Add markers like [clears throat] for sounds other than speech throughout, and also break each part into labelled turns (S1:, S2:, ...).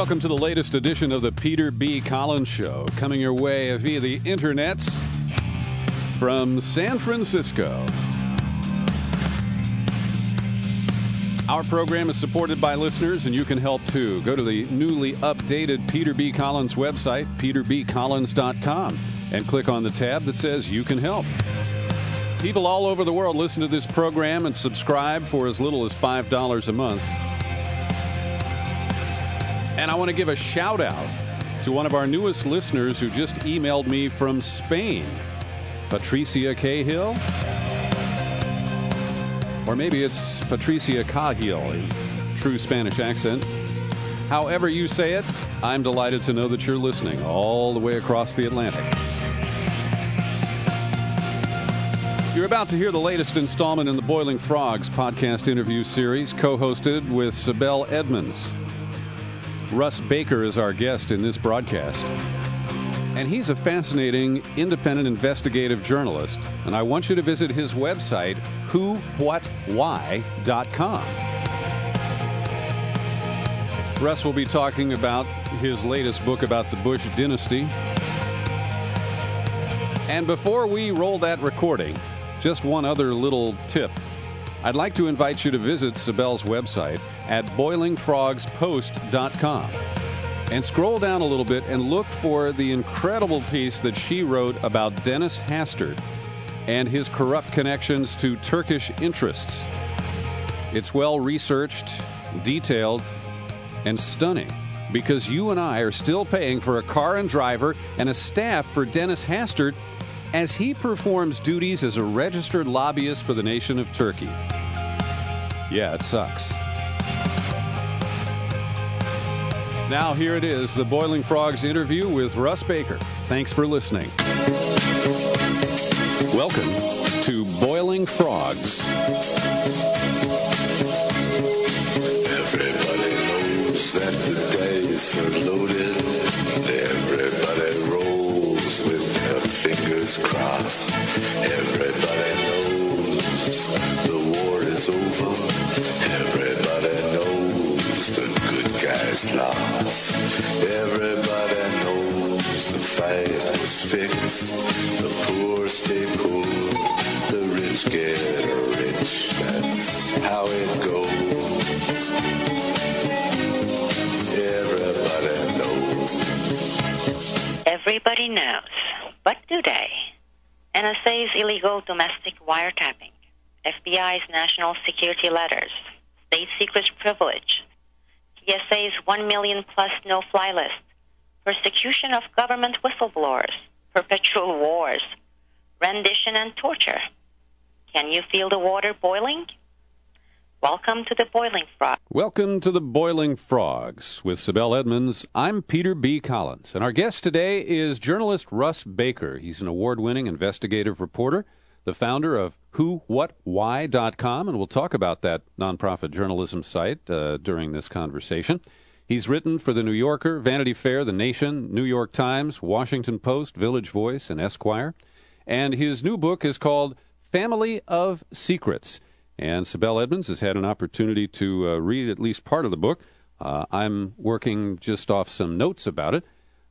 S1: welcome to the latest edition of the Peter B. Collins Show, coming your way via the internets from San Francisco. Our program is supported by listeners, and you can help too. Go to the newly updated Peter B. Collins website, peterbcollins.com, and click on the tab that says You Can Help. People all over the world listen to this program and subscribe for as little as $5 a month. And I want to give a shout out to one of our newest listeners who just emailed me from Spain, Patricia Cahill. Or maybe it's Patricia Cahill, true Spanish accent. However you say it, I'm delighted to know that you're listening all the way across the Atlantic. You're about to hear the latest installment in the Boiling Frogs podcast interview series, co hosted with Sibel Edmonds. Russ Baker is our guest in this broadcast. And he's a fascinating independent investigative journalist. And I want you to visit his website, whowhatwhy.com. Russ will be talking about his latest book about the Bush dynasty. And before we roll that recording, just one other little tip. I'd like to invite you to visit Sibel's website at boilingfrogspost.com and scroll down a little bit and look for the incredible piece that she wrote about Dennis Hastert and his corrupt connections to Turkish interests. It's well researched, detailed, and stunning because you and I are still paying for a car and driver and a staff for Dennis Hastert as he performs duties as a registered lobbyist for the nation of Turkey. Yeah, it sucks. Now, here it is the Boiling Frogs interview with Russ Baker. Thanks for listening. Welcome to Boiling Frogs.
S2: Everybody knows that the dice are loaded. Everybody fingers crossed. Everybody knows the war is over. Everybody knows the good guys lost. Everybody knows the fight was fixed. The poor stay poor. The rich get rich. That's how it goes. Everybody knows.
S3: Everybody knows. But do they? NSA's illegal domestic wiretapping, FBI's national security letters, state secrets privilege, TSA's 1 million plus no fly list, persecution of government whistleblowers, perpetual wars, rendition and torture. Can you feel the water boiling? Welcome to the Boiling Frog.
S1: Welcome to the Boiling Frogs with Sibel Edmonds. I'm Peter B. Collins, and our guest today is journalist Russ Baker. He's an award winning investigative reporter, the founder of WhoWhatWhy.com, and we'll talk about that nonprofit journalism site uh, during this conversation. He's written for The New Yorker, Vanity Fair, The Nation, New York Times, Washington Post, Village Voice, and Esquire. And his new book is called Family of Secrets. And Sibel Edmonds has had an opportunity to uh, read at least part of the book. Uh, I'm working just off some notes about it.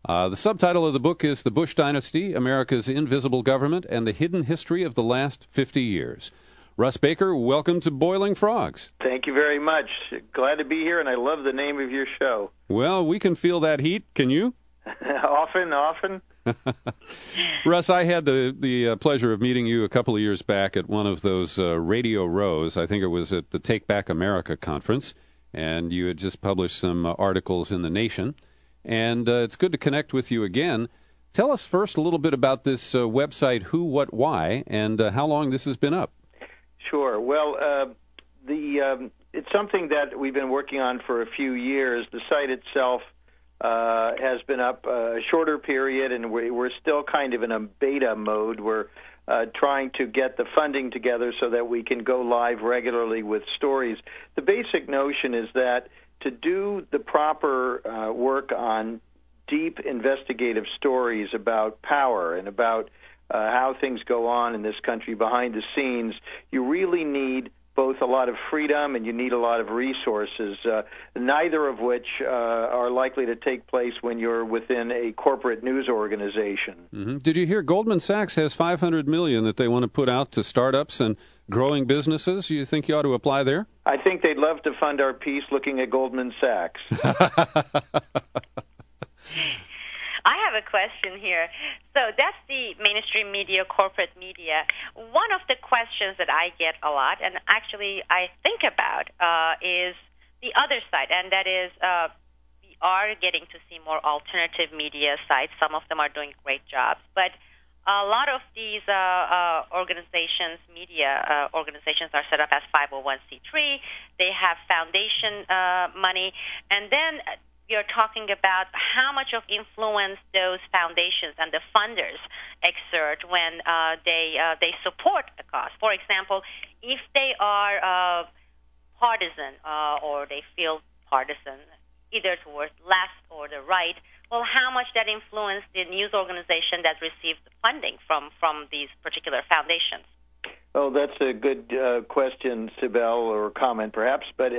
S1: Uh, the subtitle of the book is The Bush Dynasty America's Invisible Government and the Hidden History of the Last 50 Years. Russ Baker, welcome to Boiling Frogs.
S4: Thank you very much. Glad to be here, and I love the name of your show.
S1: Well, we can feel that heat. Can you? [laughs]
S4: often, often. [laughs]
S1: Russ, I had the the uh, pleasure of meeting you a couple of years back at one of those uh, radio rows. I think it was at the Take Back America conference, and you had just published some uh, articles in the Nation. And uh, it's good to connect with you again. Tell us first a little bit about this uh, website, Who, What, Why, and uh, how long this has been up.
S4: Sure. Well, the um, it's something that we've been working on for a few years. The site itself uh, has been up a shorter period, and we, we're still kind of in a beta mode. We're uh, trying to get the funding together so that we can go live regularly with stories. The basic notion is that to do the proper uh, work on deep investigative stories about power and about uh, how things go on in this country behind the scenes, you really need both a lot of freedom and you need a lot of resources, uh, neither of which uh, are likely to take place when you're within a corporate news organization.
S1: Mm-hmm. Did you hear Goldman Sachs has 500 million that they want to put out to startups and growing businesses? You think you ought to apply there?
S4: I think they'd love to fund our piece looking at Goldman Sachs. [laughs]
S3: I have a question here. So that's the mainstream media, corporate media. One of the questions that I get a lot, and actually I think about, uh, is the other side, and that is uh, we are getting to see more alternative media sites. Some of them are doing great jobs, but a lot of these uh, uh, organizations, media uh, organizations, are set up as 501c3. They have foundation uh, money, and then you're talking about how much of influence those foundations and the funders exert when uh, they uh, they support a cause. For example, if they are uh, partisan uh, or they feel partisan, either towards left or the right, well, how much that influence the news organization that receives the funding from from these particular foundations?
S4: Oh, that's a good uh, question, Sibel, or comment perhaps, but.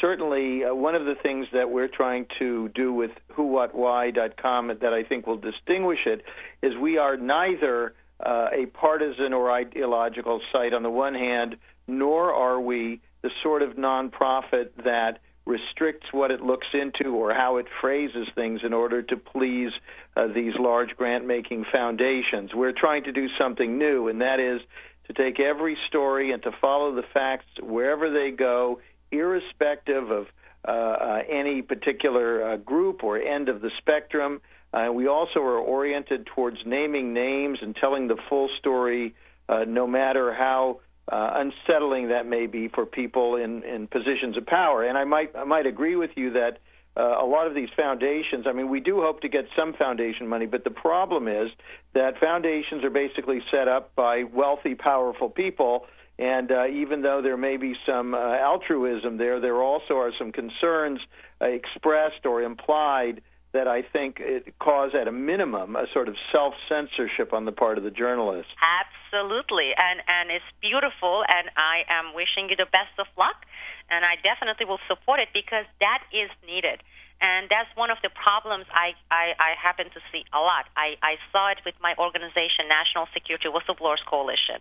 S4: Certainly uh, one of the things that we're trying to do with whowhatwhy.com that I think will distinguish it is we are neither uh, a partisan or ideological site on the one hand, nor are we the sort of nonprofit that restricts what it looks into or how it phrases things in order to please uh, these large grant making foundations. We're trying to do something new, and that is to take every story and to follow the facts wherever they go irrespective of uh, uh, any particular uh, group or end of the spectrum. Uh, we also are oriented towards naming names and telling the full story, no matter how unsettling that may be for people in, in positions of power. And I might I might agree with you that uh, a lot of these foundations, I mean, we do hope to get some foundation money, but the problem is that foundations are basically set up by wealthy, powerful people and uh, even though there may be some uh, altruism there, there also are some concerns uh, expressed or implied that I think it cause, at a minimum, a sort of self censorship on the part of the journalist.
S3: Absolutely, and and it's beautiful, and I am wishing you the best of luck, and I definitely will support it because that is needed. And that's one of the problems I, I, I happen to see a lot. I, I saw it with my organization, National Security Whistleblowers Coalition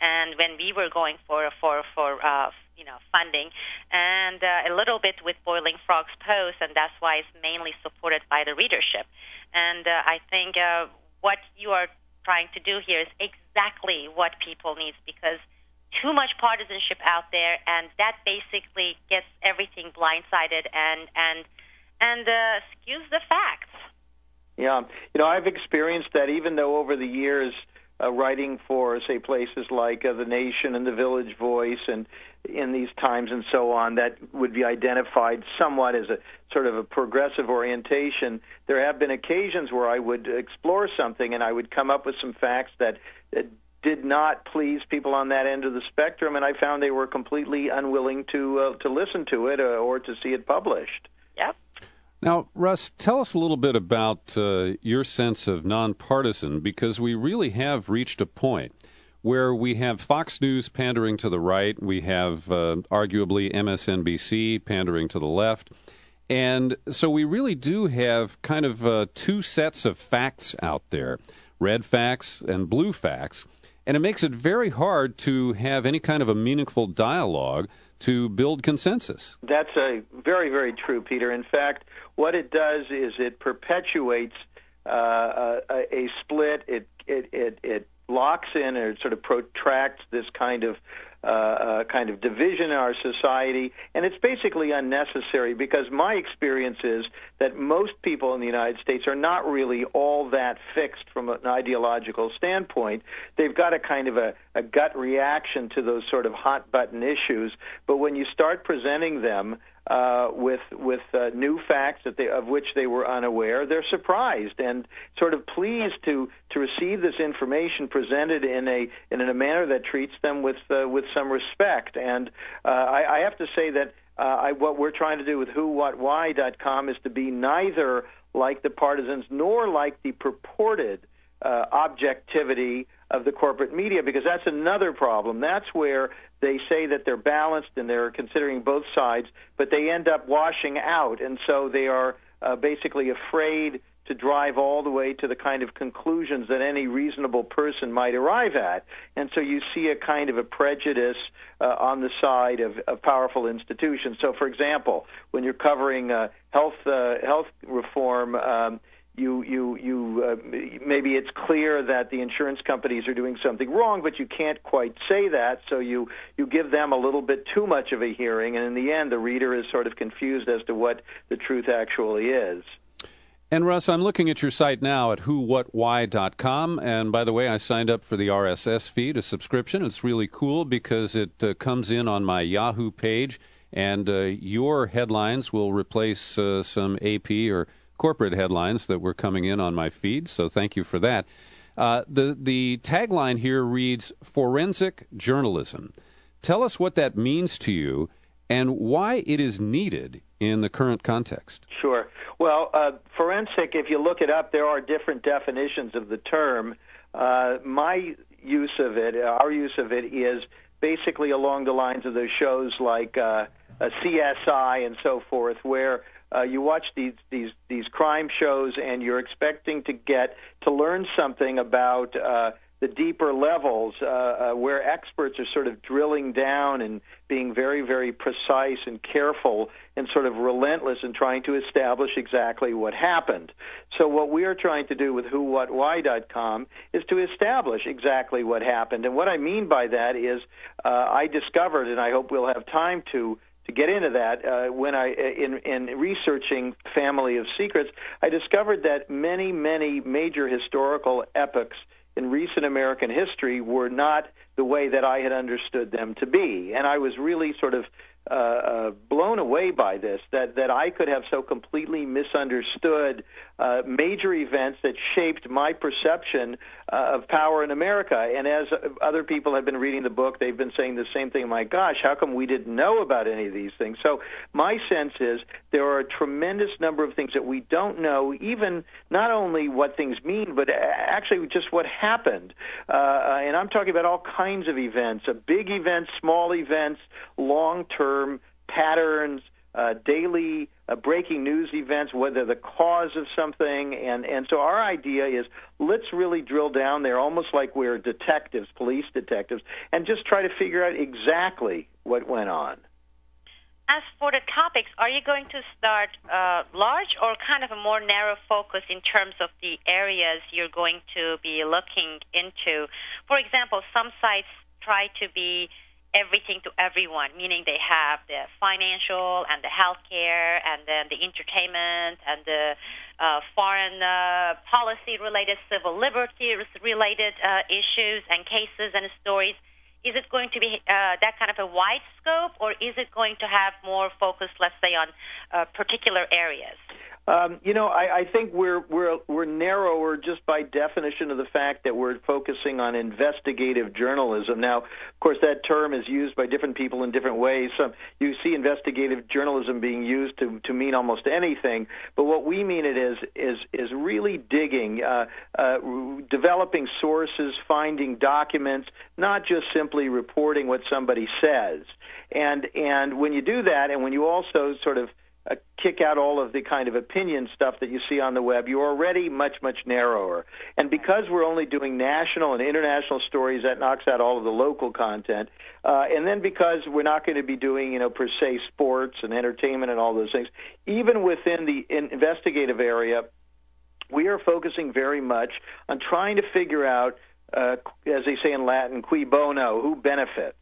S3: and when we were going for for for uh, you know funding, and uh, a little bit with Boiling Frogs Post, and that's why it's mainly supported by the readership. And uh, I think uh, what you are trying to do here is exactly what people need because too much partisanship out there, and that basically gets everything blindsided and and and uh, skews the facts.
S4: Yeah, you know, I've experienced that even though over the years uh, writing for, say, places like uh, The Nation and The Village Voice, and in these times and so on, that would be identified somewhat as a sort of a progressive orientation. There have been occasions where I would explore something and I would come up with some facts that, did not please people on that end of the spectrum, and I found they were completely unwilling to uh, to listen to it uh, or to see it published.
S3: Yep.
S1: Now, Russ, tell us a little bit about uh, your sense of nonpartisan because we really have reached a point where we have Fox News pandering to the right, we have uh, arguably MSNBC pandering to the left. And so we really do have kind of uh, two sets of facts out there red facts and blue facts. And it makes it very hard to have any kind of a meaningful dialogue to build consensus.
S4: That's a very, very true, Peter. In fact, what it does is it perpetuates uh, a, a, split. It, it it it locks in or sort of protracts this kind of uh, uh, kind of division in our society, and it's basically unnecessary because my experience is that most people in the United States are not really all that fixed from an ideological standpoint. They've got a kind of a, a gut reaction to those sort of hot button issues, but when you start presenting them uh, with with uh, new facts that they, of which they were unaware. They're surprised and sort of pleased to to receive this information presented in a in a manner that treats them with uh, with some respect. And uh, I, I have to say that uh, I, what we're trying to do with whowhatwhy.com is to be neither like the partisans nor like the purported uh, objectivity of the corporate media because that's another problem. That's where they say that they're balanced and they're considering both sides, but they end up washing out, and so they are uh, basically afraid to drive all the way to the kind of conclusions that any reasonable person might arrive at. And so you see a kind of a prejudice uh, on the side of, of powerful institutions. So, for example, when you're covering uh, health uh, health reform. Um, you you you uh, maybe it's clear that the insurance companies are doing something wrong, but you can't quite say that. So you you give them a little bit too much of a hearing, and in the end, the reader is sort of confused as to what the truth actually is.
S1: And Russ, I'm looking at your site now at whowhatwhy.com. And by the way, I signed up for the RSS feed, a subscription. It's really cool because it uh, comes in on my Yahoo page, and uh, your headlines will replace uh, some AP or corporate headlines that were coming in on my feed. So thank you for that. Uh, the the tagline here reads forensic journalism. Tell us what that means to you and why it is needed in the current context.
S4: Sure. Well, uh, forensic, if you look it up, there are different definitions of the term. Uh, my use of it, our use of it, is basically along the lines of those shows like uh, CSI and so forth, where uh, you watch these these these crime shows and you're expecting to get to learn something about uh, the deeper levels uh, uh, where experts are sort of drilling down and being very, very precise and careful and sort of relentless in trying to establish exactly what happened. So what we are trying to do with who, what, whowhatwhy.com is to establish exactly what happened. And what I mean by that is uh, I discovered, and I hope we'll have time to to get into that, uh, when I in in researching Family of Secrets, I discovered that many many major historical epochs in recent American history were not the way that I had understood them to be. And I was really sort of uh, uh, blown away by this that that I could have so completely misunderstood uh, major events that shaped my perception uh, of power in America. And as other people have been reading the book, they've been saying the same thing. My gosh, how come we didn't know about any of these things? So my sense is there are a tremendous number of things that we don't know, even not only what things mean, but actually just what happened. Uh, and I'm talking about all kinds of events: uh, big events, small events, long term term patterns, uh, daily uh, breaking news events, whether the cause of something, and and so our idea is let's really drill down there, almost like we're detectives, police detectives, and just try to figure out exactly what went on.
S3: As for the topics, are you going to start uh, large or kind of a more narrow focus in terms of the areas you're going to be looking into? For example, some sites try to be everything to everyone, meaning they have the financial and the healthcare and then the entertainment and the uh, foreign uh, policy related, civil liberties related uh, issues and cases and stories. Is it going to be uh, that kind of a wide scope, or is it going to have more focus, let's say, on uh, particular areas?
S4: Um, you know, I, I think we're we're we're narrower just by definition of the fact that we're focusing on investigative journalism. Now, of course, that term is used by different people in different ways. Some you see investigative journalism being used to to mean almost anything, but what we mean it is is is really digging, uh, uh, developing sources, finding documents, not just simply reporting what somebody says. And and when you do that, and when you also sort of uh, kick out all of the kind of opinion stuff that you see on the web, you're already much, much narrower. And because we're only doing national and international stories, that knocks out all of the local content. Uh, and then because we're not going to be doing, you know, per se sports and entertainment and all those things, even within the investigative area, we are focusing very much on trying to figure out, uh, as they say in Latin, cui bono, who benefits.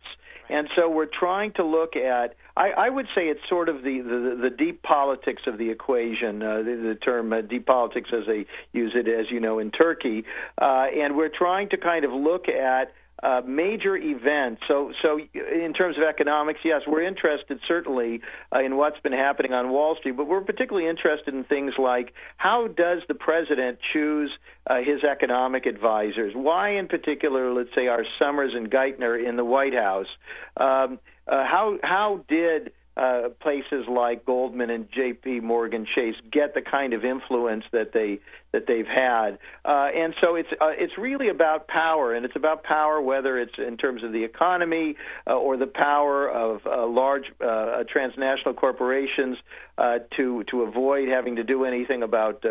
S4: And so we're trying to look at. I, I would say it's sort of the the, the deep politics of the equation. Uh, the, the term uh, deep politics, as they use it, as you know, in Turkey. Uh, and we're trying to kind of look at uh, major events. So, so in terms of economics, yes, we're interested certainly uh, in what's been happening on Wall Street, but we're particularly interested in things like how does the president choose uh, his economic advisors? Why, in particular, let's say, are Summers and Geithner in the White House? Um, uh, how how did uh, places like Goldman and J.P. Morgan Chase get the kind of influence that they that they've had. Uh, and so it's uh, it's really about power, and it's about power whether it's in terms of the economy uh, or the power of uh, large uh, transnational corporations uh, to to avoid having to do anything about.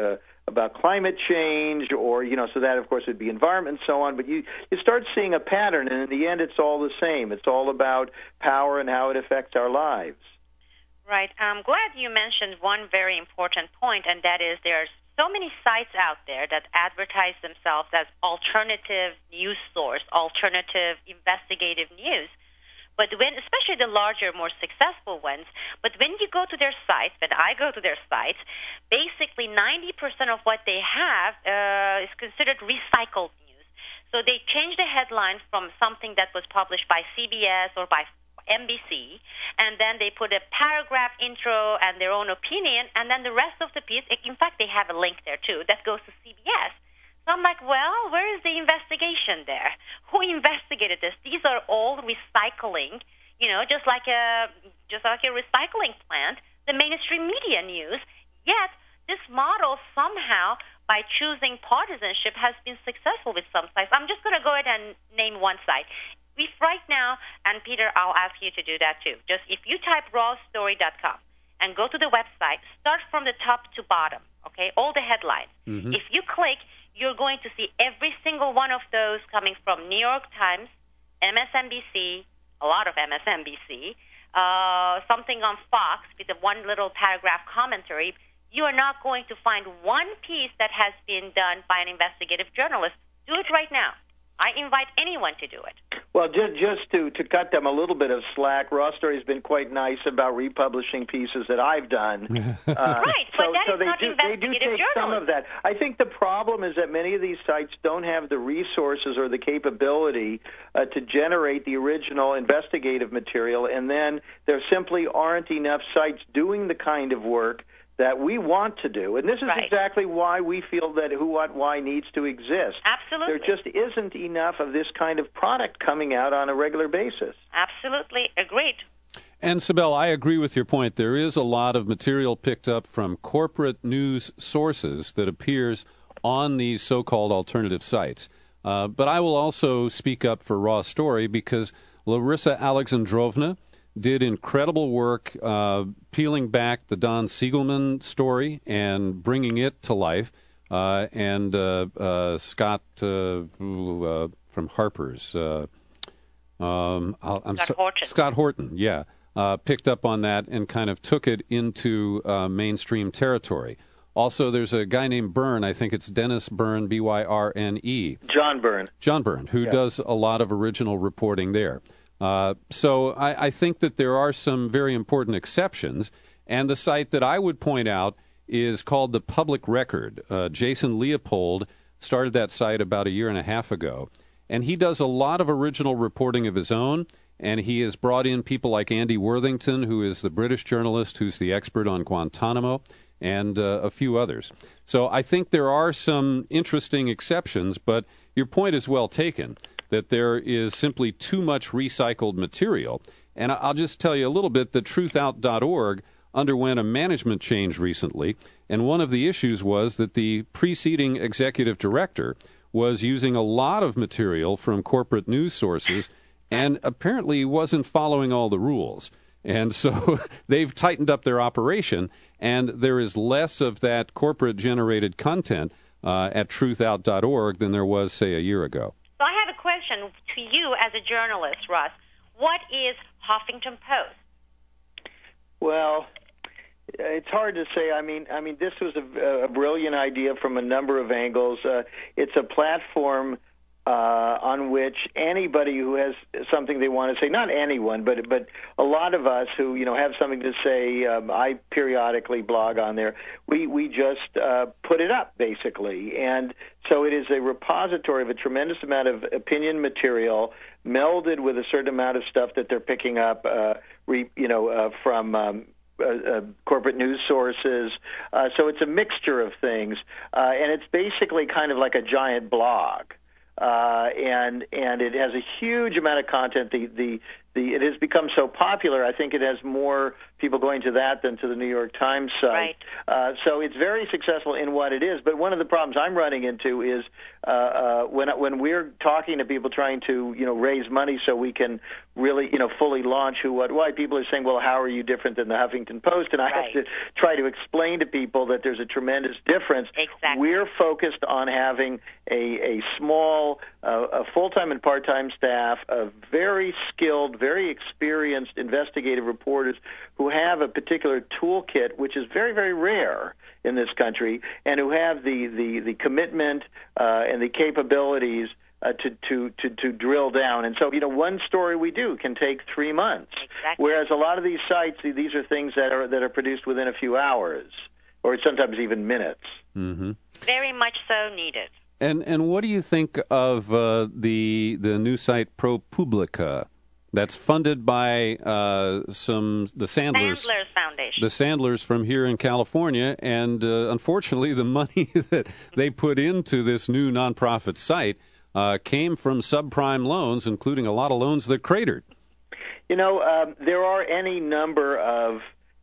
S4: About climate change or you know so that of course would be environment and so on but you you start seeing a pattern and in the end it's all the same it's all about power and how it affects our lives
S3: right i'm glad you mentioned one very important point and that is there's so many sites out there that advertise themselves as alternative news source alternative investigative news but when, especially the larger, more successful ones, but when you go to their sites, when I go to their sites, basically 90% of what they have uh, is considered recycled news. So they change the headline from something that was published by CBS or by NBC, and then they put a paragraph intro and their own opinion, and then the rest of the piece, in fact, they have a link there too, that goes to CBS. So I'm like, well, where is the investigation there? Who investigated this? These are all recycling, you know, just like a just like a recycling plant. The mainstream media news. Yet this model somehow, by choosing partisanship, has been successful with some sites. I'm just going to go ahead and name one site. If right now, and Peter, I'll ask you to do that too. Just if you type rawstory.com and go to the website, start from the top to bottom. Okay, all the headlines. Mm-hmm. If you click you're going to see every single one of those coming from New York Times, MSNBC, a lot of MSNBC, uh, something on Fox with a one little paragraph commentary. You are not going to find one piece that has been done by an investigative journalist. Do it right now. I invite anyone to do it.
S4: Well, just just to to cut them a little bit of slack, Raw Story's been quite nice about republishing pieces that I've done. [laughs]
S3: uh, right,
S4: so,
S3: but that
S4: so
S3: is
S4: they
S3: not
S4: do they do take
S3: journalism.
S4: some of that. I think the problem is that many of these sites don't have the resources or the capability uh, to generate the original investigative material, and then there simply aren't enough sites doing the kind of work that we want to do. And this is
S3: right.
S4: exactly why we feel that Who, What, Why needs to exist.
S3: Absolutely.
S4: There just isn't enough of this kind of product coming out on a regular basis.
S3: Absolutely. Agreed.
S1: And Sibel, I agree with your point. There is a lot of material picked up from corporate news sources that appears on these so called alternative sites. Uh, but I will also speak up for Raw Story because Larissa Alexandrovna did incredible work uh, peeling back the Don Siegelman story and bringing it to life. Uh, and uh, uh Scott uh, uh, from Harper's, um,
S3: Scott, so- Horton.
S1: Scott Horton, yeah, picked up on that and kind of took it into mainstream territory. Also, there's a guy named Byrne. I think it's Dennis Byrne, B Y R N E.
S4: John Byrne.
S1: John Byrne, who yeah. does a lot of original reporting there. Uh, so I, I, think that there are some very important exceptions. And the site that I would point out is called the Public Record. Uh, Jason Leopold started that site about a year and a half ago. And he does a lot of original reporting of his own. And he has brought in people like Andy Worthington, who is the British journalist who's the expert on Guantanamo, and uh, a few others. So I think there are some interesting exceptions, but your point is well taken that there is simply too much recycled material. And I'll just tell you a little bit that truthout.org underwent a management change recently, and one of the issues was that the preceding executive director was using a lot of material from corporate news sources and apparently wasn't following all the rules. And so [laughs] they've tightened up their operation, and there is less of that corporate generated content uh, at truthout.org than there was, say, a year ago
S3: question to you as a journalist, Russ. What is Huffington Post?
S4: Well, it's hard to say. I mean, I mean, this was a, a brilliant idea from a number of angles. Uh, it's a platform uh, on which anybody who has something they want to say, not anyone, but but a lot of us who you know have something to say, um, I periodically blog on there. We we just uh, put it up basically, and so it is a repository of a tremendous amount of opinion material melded with a certain amount of stuff that they're picking up, uh, re, you know, uh, from. Um, uh, uh, corporate news sources. Uh, so it's a mixture of things, uh, and it's basically kind of like a giant blog uh, and and it has a huge amount of content. The the the it has become so popular. I think it has more people going to that than to the New York Times site.
S3: Right.
S4: Uh, so it's very successful in what it is. But one of the problems I'm running into is uh, uh, when when we're talking to people trying to you know raise money so we can really you know fully launch who what why people are saying well how are you different than the Huffington Post and I
S3: Right.
S4: have to try to explain to people that there's a tremendous difference.
S3: Exactly.
S4: We're focused on having a a small uh, a full-time and part-time staff of very skilled, very experienced investigative reporters who have a particular toolkit which is very very rare in this country and who have the the the commitment uh, and the capabilities uh, to, to, to, to drill down. And so, you know, one story we do can take three months.
S3: Exactly.
S4: Whereas a lot of these sites, these are things that are, that are produced within a few hours or sometimes even minutes.
S3: Very much so needed.
S1: And and what do you think of uh, the the new site ProPublica that's funded by uh, some the Sandlers
S3: Sandler's Foundation.
S1: the Sandlers from here in California, and uh, unfortunately, the money [laughs] that they put into this new nonprofit site uh, came from subprime loans, including a lot of loans that cratered.
S4: You know, um, there are any number of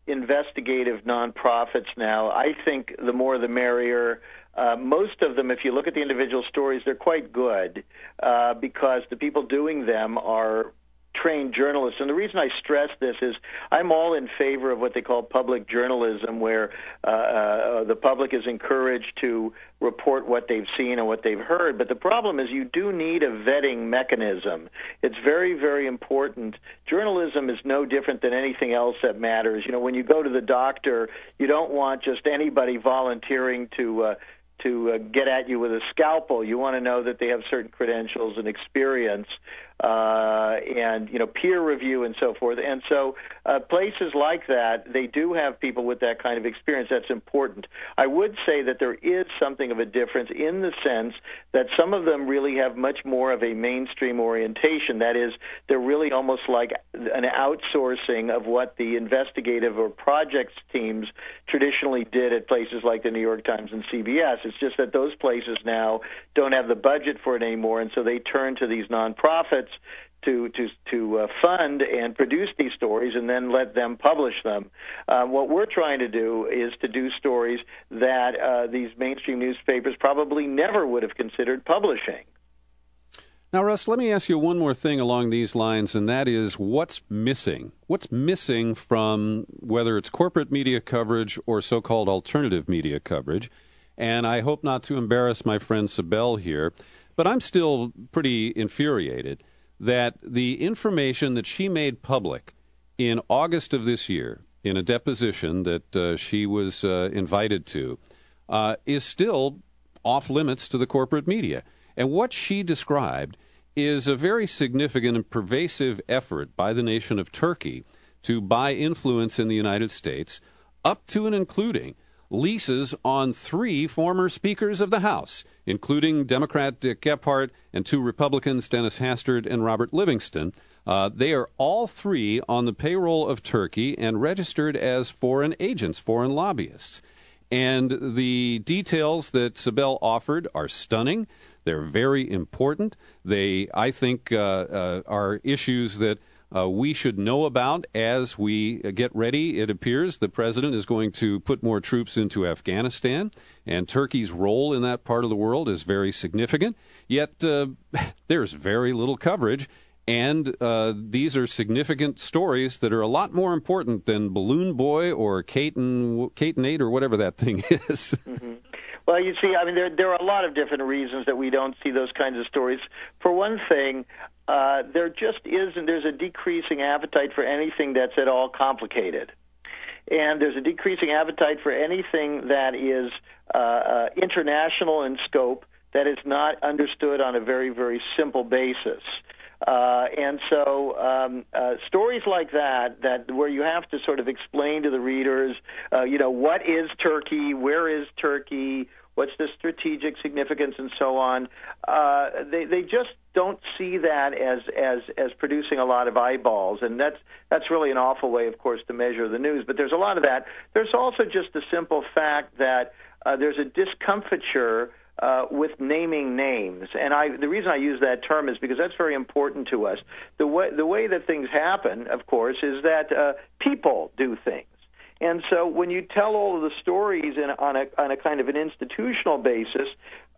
S4: investigative nonprofits now. I think the more the merrier. Uh, most of them, if you look at the individual stories, they're quite good uh, because the people doing them are trained journalists. And the reason I stress this is I'm all in favor of what they call public journalism, where uh, uh, the public is encouraged to report what they've seen and what they've heard. But the problem is you do need a vetting mechanism. It's very, very important. Journalism is no different than anything else that matters. You know, when you go to the doctor, you don't want just anybody volunteering to. Uh, to uh, get at you with a scalpel. You want to know that they have certain credentials and experience, uh, and you know peer review and so forth. And so uh, places like that, they do have people with that kind of experience. That's important. I would say that there is something of a difference in the sense that some of them really have much more of a mainstream orientation. That is, they're really almost like an outsourcing of what the investigative or projects teams traditionally did at places like the New York Times and CBS. It's just that those places now don't have the budget for it anymore, and so they turn to these nonprofits to to to uh, fund and produce these stories and then let them publish them. Uh, what we're trying to do is to do stories that uh, these mainstream newspapers probably never would have considered publishing.
S1: Now, Russ, let me ask you one more thing along these lines, and that is what's missing? What's missing from whether it's corporate media coverage or so called alternative media coverage? And I hope not to embarrass my friend Sibel here, but I'm still pretty infuriated that the information that she made public in August of this year in a deposition that uh, she was uh, invited to uh, is still off limits to the corporate media. And what she described is a very significant and pervasive effort by the nation of Turkey to buy influence in the United States, up to and including leases on three former speakers of the House, including Democrat Dick Gephardt and two Republicans, Dennis Hastert and Robert Livingston. Uh, they are all three on the payroll of Turkey and registered as foreign agents, foreign lobbyists. And the details that Sibel offered are stunning. They're very important. They, I think, uh, uh, are issues that uh, we should know about as we get ready. It appears the president is going to put more troops into Afghanistan, and Turkey's role in that part of the world is very significant. Yet uh, [laughs] there's very little coverage, and uh, these are significant stories that are a lot more important than Balloon Boy or and Eight or whatever that thing [laughs] is.
S4: Well, you see, I mean, there there are a lot of different reasons that we don't see those kinds of stories. For one thing, uh, there just isn't. There's a decreasing appetite for anything that's at all complicated, and there's a decreasing appetite for anything that is uh, uh, international in scope that is not understood on a very very simple basis. Uh, and so um, uh, stories like that, that where you have to sort of explain to the readers, uh, you know, what is Turkey, where is Turkey, what's the strategic significance, and so on. Uh, they they just don't see that as as as producing a lot of eyeballs, and that's that's really an awful way, of course, to measure the news. But there's a lot of that. There's also just the simple fact that uh, there's a discomfiture uh, with naming names. And I, the reason I use that term is because that's very important to us. The way, the way that things happen, of course, is that uh, people do things. And so when you tell all of the stories in, on, a, on a kind of an institutional basis,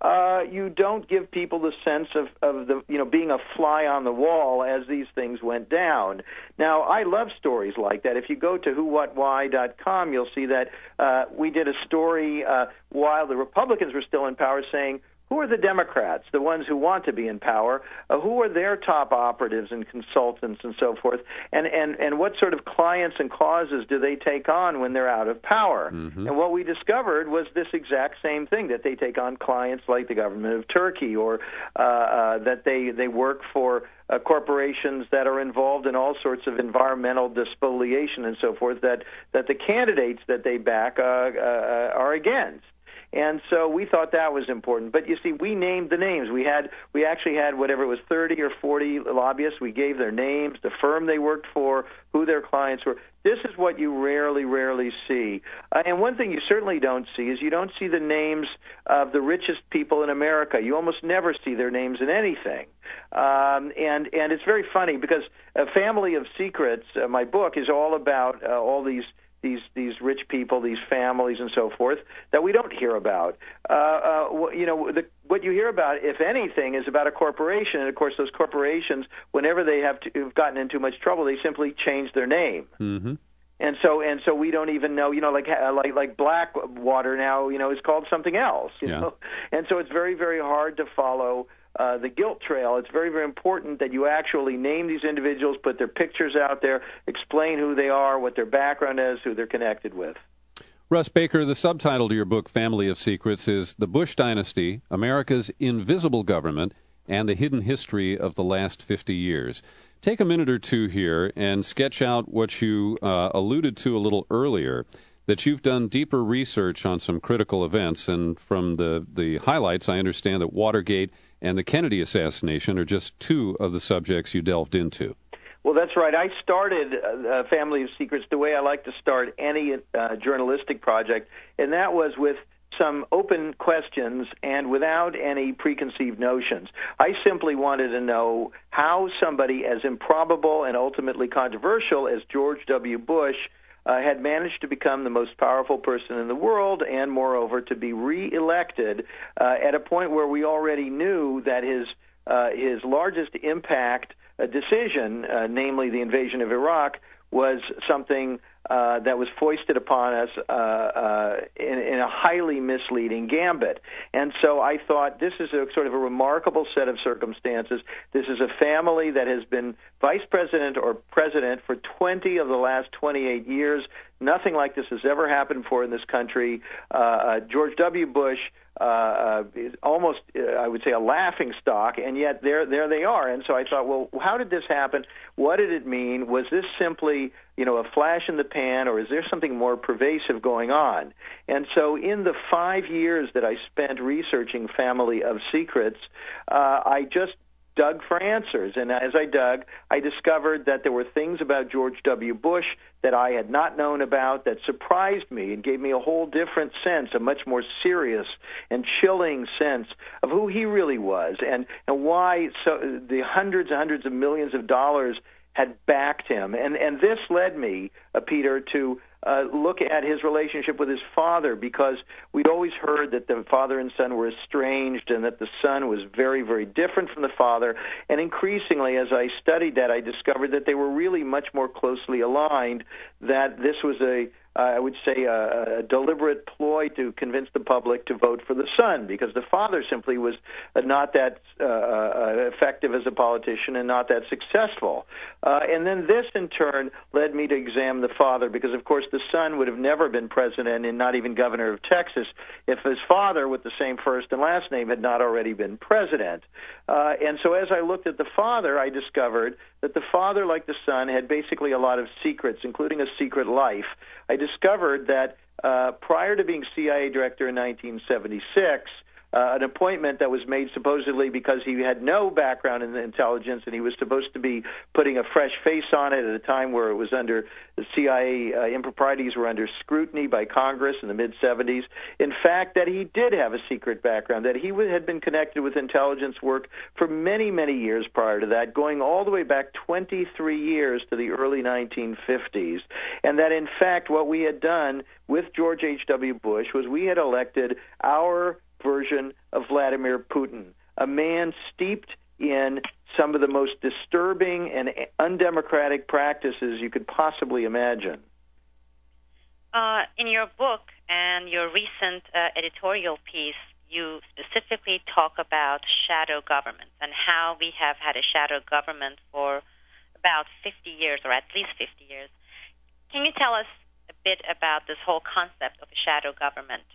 S4: uh, you don't give people the sense of, of the you know being a fly on the wall as these things went down. Now I love stories like that. If you go to whowhatwhy.com, you'll see that uh, we did a story uh, while the Republicans were still in power, saying who are the Democrats, the ones who want to be in power? Uh, who are their top operatives and consultants and so forth? And, and, and what sort of clients and causes do they take on when they're out of power? Mm-hmm. And what we discovered was this exact same thing that they take on clients like the government of Turkey or uh, uh, that they, they work for uh, corporations that are involved in all sorts of environmental despoliation and so forth that, that the candidates that they back uh, uh, are against. And so we thought that was important. But you see, we named the names. We had we actually had whatever it was 30 or 40 lobbyists. We gave their names, the firm they worked for, who their clients were. This is what you rarely, rarely see. Uh, and one thing you certainly don't see is you don't see the names of the richest people in America. You almost never see their names in anything. Um, and and it's very funny because a family of secrets. Uh, my book is all about uh, all these these these rich people, these families, and so forth that we don't hear about. Uh, uh, you know, the, what you hear about, if anything, is about a corporation, and of course, those corporations, whenever they have, to, have gotten into much trouble, they simply change their name.
S1: Mm-hmm.
S4: And so and so we don't even know, you know, like like like Blackwater now, you know, is called something else, you
S1: yeah.
S4: know. And so it's very very hard to follow uh, the guilt trail, it's very, very important that you actually name these individuals, put their pictures out there, explain who they are, what their background is, who they're connected with.
S1: Russ Baker, the subtitle to your book, Family of Secrets, is The Bush Dynasty America's Invisible Government and the Hidden History of the Last 50 Years. Take a minute or two here and sketch out what you uh, alluded to a little earlier that you've done deeper research on some critical events. And from the, the highlights, I understand that Watergate and the Kennedy assassination are just two of the subjects you delved into.
S4: Well, that's right. I started uh, Family of Secrets the way I like to start any uh, journalistic project, and that was with some open questions and without any preconceived notions. I simply wanted to know how somebody as improbable and ultimately controversial as George W. Bush uh, had managed to become the most powerful person in the world, and moreover, to be reelected uh, at a point where we already knew that his uh, his largest impact uh, decision, uh, namely the invasion of Iraq, was something uh, that was foisted upon us uh, uh, in, in, a highly misleading gambit. And so I thought this is a sort of a remarkable set of circumstances. This is a family that has been vice president or president for 20 of the last 28 years. Nothing like this has ever happened before in this country. Uh, uh, George W. Bush uh, uh, is almost, I would say, a laughing stock, and yet there, there they are. And so I thought, well, how did this happen? What did it mean? Was this simply, you know, a flash in the pan, or is there something more pervasive going on? And so, in the five years that I spent researching Family of Secrets, uh, I just dug for answers. And as I dug, I discovered that there were things about George W. Bush that I had not known about that surprised me and gave me a whole different sense, a much more serious and chilling sense of who he really was and, and why so, the hundreds and hundreds of millions of dollars had backed him. And, and this led me, uh, Peter, to uh, look at his relationship with his father because we'd always heard that the father and son were estranged and that the son was very, very different from the father. And increasingly, as I studied that, I discovered that they were really much more closely aligned, that this was a uh, I would say, a, a deliberate ploy to convince the public to vote for the son because the father simply was uh, not that uh, uh, effective as a politician and not that successful. Uh, and then this, in turn, led me to examine the father because, of course, the son would have never been president and not even governor of Texas if his father, with the same first and last name, had not already been president. Uh, and so, as I looked at the father, I discovered that the father, like the son, had basically a lot of secrets, including a secret life. I discovered that uh, prior to being CIA director in 1976, uh, an appointment that was made supposedly because he had no background in intelligence and he was supposed to be putting a fresh face on it at a time where it was under the CIA uh, improprieties were under scrutiny by Congress in the mid 70s. In fact, that he did have a secret background, that he had been connected with intelligence work for many, many years prior to that, going all the way back 23 years to the early 1950s, and that in fact what we had done with George H.W. Bush was we had elected our version of Vladimir Putin, a man steeped in some of the most disturbing and undemocratic practices you could possibly imagine.
S3: Uh, in your book and your recent uh, editorial piece, you specifically talk about shadow governments and how we have had a shadow government for about 50 years, or at least 50 years. Can you tell us a bit about this whole concept of a shadow government?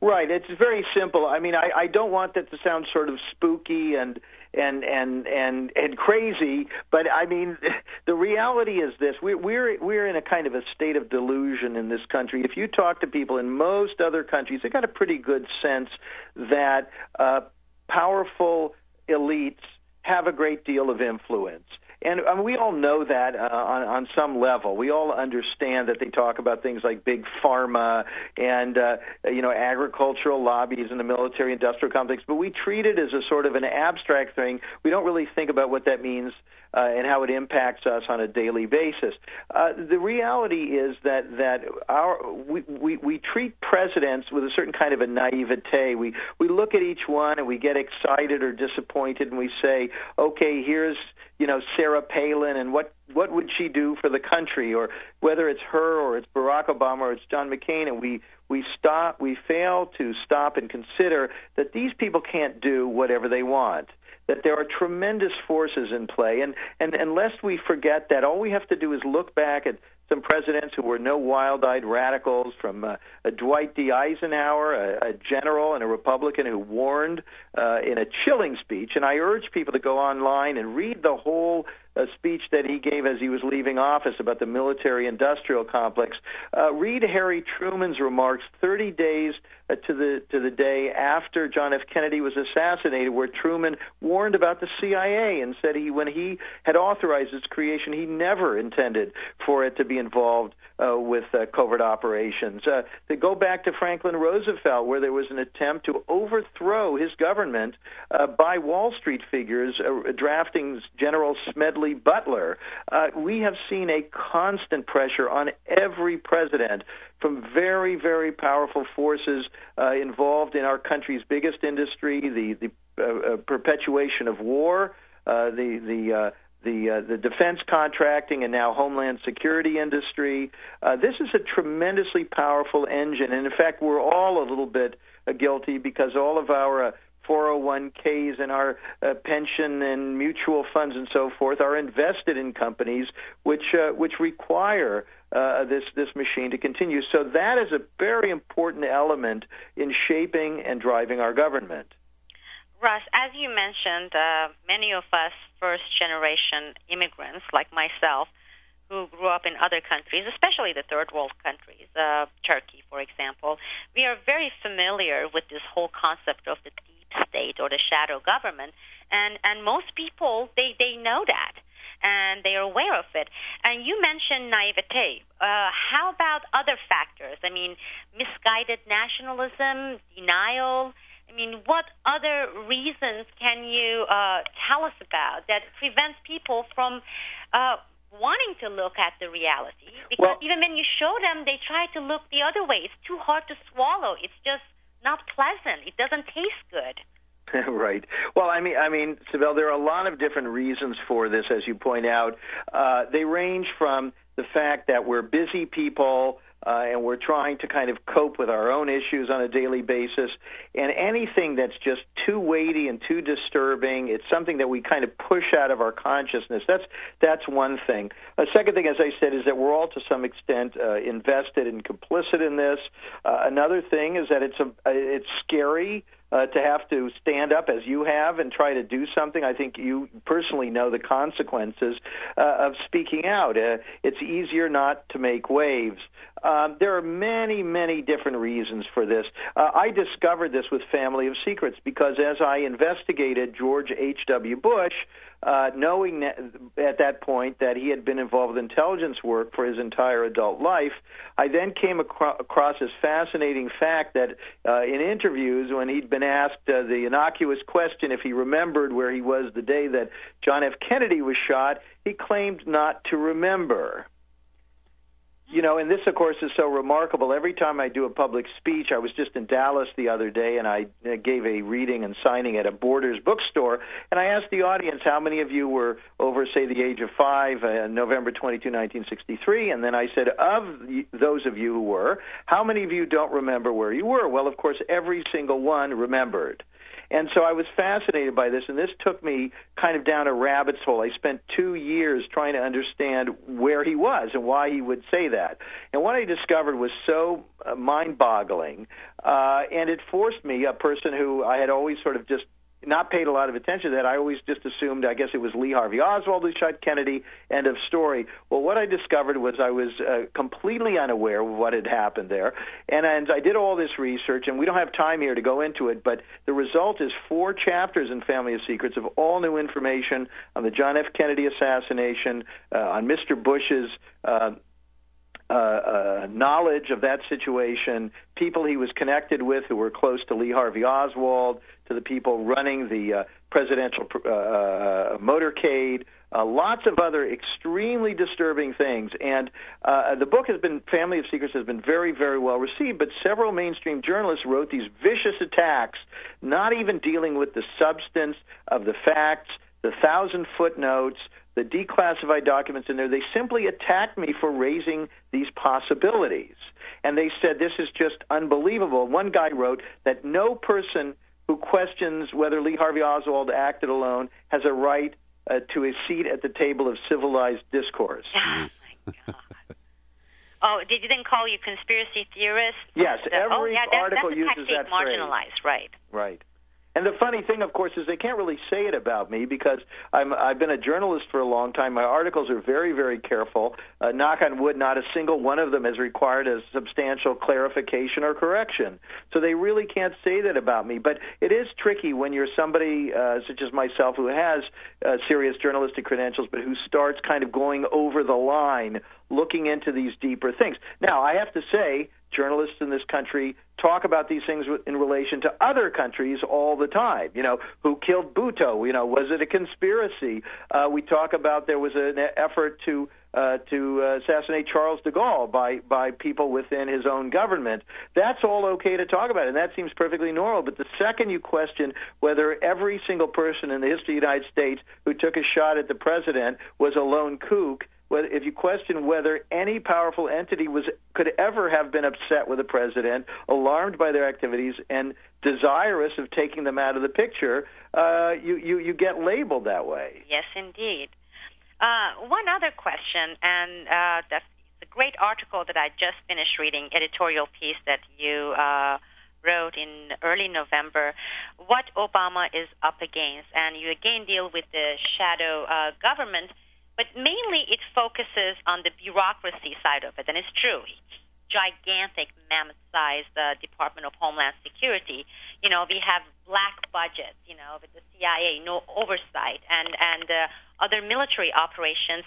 S4: Right. It's very simple. I mean, I, I don't want that to sound sort of spooky and and and and and crazy, but I mean, [laughs] the reality is this: we're we're we're in a kind of a state of delusion in this country. If you talk to people in most other countries, they got a pretty good sense that uh, powerful elites have a great deal of influence and we all know that uh, on, on some level. We all understand that they talk about things like big pharma and uh, you know agricultural lobbies and the military-industrial complex, but we treat it as a sort of an abstract thing. We don't really think about what that means uh, and how it impacts us on a daily basis. Uh, the reality is that that our we, we we treat presidents with a certain kind of a naivete. We we look at each one and we get excited or disappointed, and we say, okay, here's you know Sarah Palin and what what would she do for the country? Or whether it's her or it's Barack Obama or it's John McCain and we we stop we fail to stop and consider that these people can't do whatever they want that there are tremendous forces in play. And and, and lest we forget that all we have to do is look back at some presidents who were no wild-eyed radicals, from uh, a Dwight D. Eisenhower, a, a general and a Republican who warned uh, in a chilling speech. And I urge people to go online and read the whole a speech that he gave as he was leaving office about the military industrial complex. Uh, read Harry Truman's remarks 30 days uh, to the to the day after John F. Kennedy was assassinated, where Truman warned about the CIA and said he when he had authorized its creation, he never intended for it to be involved uh, with uh, covert operations. Uh, to go back to Franklin Roosevelt, where there was an attempt to overthrow his government uh, by Wall Street figures uh, drafting General Smedley Butler. Uh, we have seen a constant pressure on every president from very, very powerful forces involved in our country's biggest industry, the the perpetuation of war, uh, the the the uh, the defense contracting and now homeland security industry. Uh, this is a tremendously powerful engine, and in fact, we're all a little bit uh, guilty because all of our uh, 401ks and our uh, pension and mutual funds and so forth are invested in companies which uh, which require uh, this this machine to continue. So that is a very important element in shaping and driving our government.
S3: Russ, as you mentioned, uh, many of us first generation immigrants, like myself, who grew up in other countries, especially the third world countries, uh, Turkey, for example, we are very familiar with this whole concept of the deep state or the shadow government, and and most people they they know that and they are aware of it. And you mentioned naivete. Uh, how about other factors? I mean, misguided nationalism, denial I mean, what other reasons can you uh, tell us about that prevents people from uh, wanting to look at the reality? Because well, even when you show them, they try to look the other way. It's too hard to swallow. It's just not pleasant. It doesn't taste good. [laughs]
S4: right. Well, I mean, I mean, Sibel, there are a lot of different reasons for this, as you point out. Uh, they range from the fact that we're busy people uh, and we're trying to kind of cope with our own issues on a daily basis. And anything that's just too weighty and too disturbing, it's something that we kind of push out of our consciousness. That's that's one thing. A second thing, as I said, is that we're all to some extent uh, invested and complicit in this. Uh, another thing is that it's a it's scary uh, to have to stand up as you have and try to do something. I think you personally know the consequences uh, of speaking out. Uh, it's easier not to make waves. Um, there are many, many different reasons for this. Uh, I discovered this with Family of Secrets because as I investigated George H.W. Bush, uh, knowing that, at that point that he had been involved with intelligence work for his entire adult life, I then came acro- across this fascinating fact that uh, in interviews, when he'd been asked uh, the innocuous question if he remembered where he was the day that John F. Kennedy was shot, he claimed not to remember you know, and this, of course, is so remarkable. Every time I do a public speech, I was just in Dallas the other day, and I uh, gave a reading and signing at a Borders bookstore, and I asked the audience how many of you were over, say, the age of five, uh, November 22, 1963, and then I said, of those of you who were, how many of you don't remember where you were? Well, of course, every single one remembered. And so I was fascinated by this, and this took me kind of down a rabbit's hole. I spent two years trying to understand where he was and why he would say that. And what I discovered was so uh, mind boggling, uh, and it forced me, a person who I had always sort of just not paid a lot of attention to that. I always just assumed, I guess it was Lee Harvey Oswald who shot Kennedy. End of story. Well, what I discovered was I was uh, completely unaware of what had happened there, and, and I did all this research, and we don't have time here to go into it, but the result is four chapters in Family of Secrets of all new information on the John F. Kennedy assassination, uh, on Mr. Bush's. Uh, uh, uh, knowledge of that situation, people he was connected with who were close to Lee Harvey Oswald, to the people running the uh, presidential uh, uh, motorcade, uh, lots of other extremely disturbing things. And uh, the book has been, Family of Secrets, has been very, very well received, but several mainstream journalists wrote these vicious attacks, not even dealing with the substance of the facts, the thousand footnotes, the declassified documents in there. They simply attacked me for raising these possibilities. And they said, this is just unbelievable. One guy wrote that no person who questions whether Lee Harvey Oswald acted alone has a right uh, to a seat at the table of civilized discourse. [laughs] [laughs]
S3: Oh, did you then call you conspiracy theorists?
S4: Yes,
S3: the,
S4: every
S3: oh, yeah, that,
S4: article
S3: that's
S4: uses that
S3: marginalized, right?
S4: Right. And the funny thing, of course, is they can't really say it about me because I'm, I've been a journalist for a long time. My articles are very, very careful. Uh, knock on wood, not a single one of them has required a substantial clarification or correction. So they really can't say that about me. But it is tricky when you're somebody uh, such as myself who has uh, serious journalistic credentials, but who starts kind of going over the line, looking into these deeper things. Now, I have to say, journalists in this country talk about these things in relation to other countries all the time. You know, who killed Bhutto? You know, was it a conspiracy? Uh, we talk about there was an effort to uh, to assassinate Charles de Gaulle by by people within his own government. That's all okay to talk about, and that seems perfectly normal. But the second you question whether every single person in the history of the United States who took a shot at the president was a lone kook, if you question whether any powerful entity was could ever have been upset with the president, alarmed by their activities, and desirous of taking them out of the picture, uh, you, you you get labeled that way.
S3: Yes, indeed. Uh, one other question, and uh, the, the great article that I just finished reading, editorial piece that you uh, wrote in early November, what Obama is up against, and you again deal with the shadow uh, government but mainly it focuses on the bureaucracy side of it, and it's true. Gigantic, mammoth-sized uh, Department of Homeland Security. You know, we have black budgets. You know, with the CIA, no oversight, and and uh, other military operations.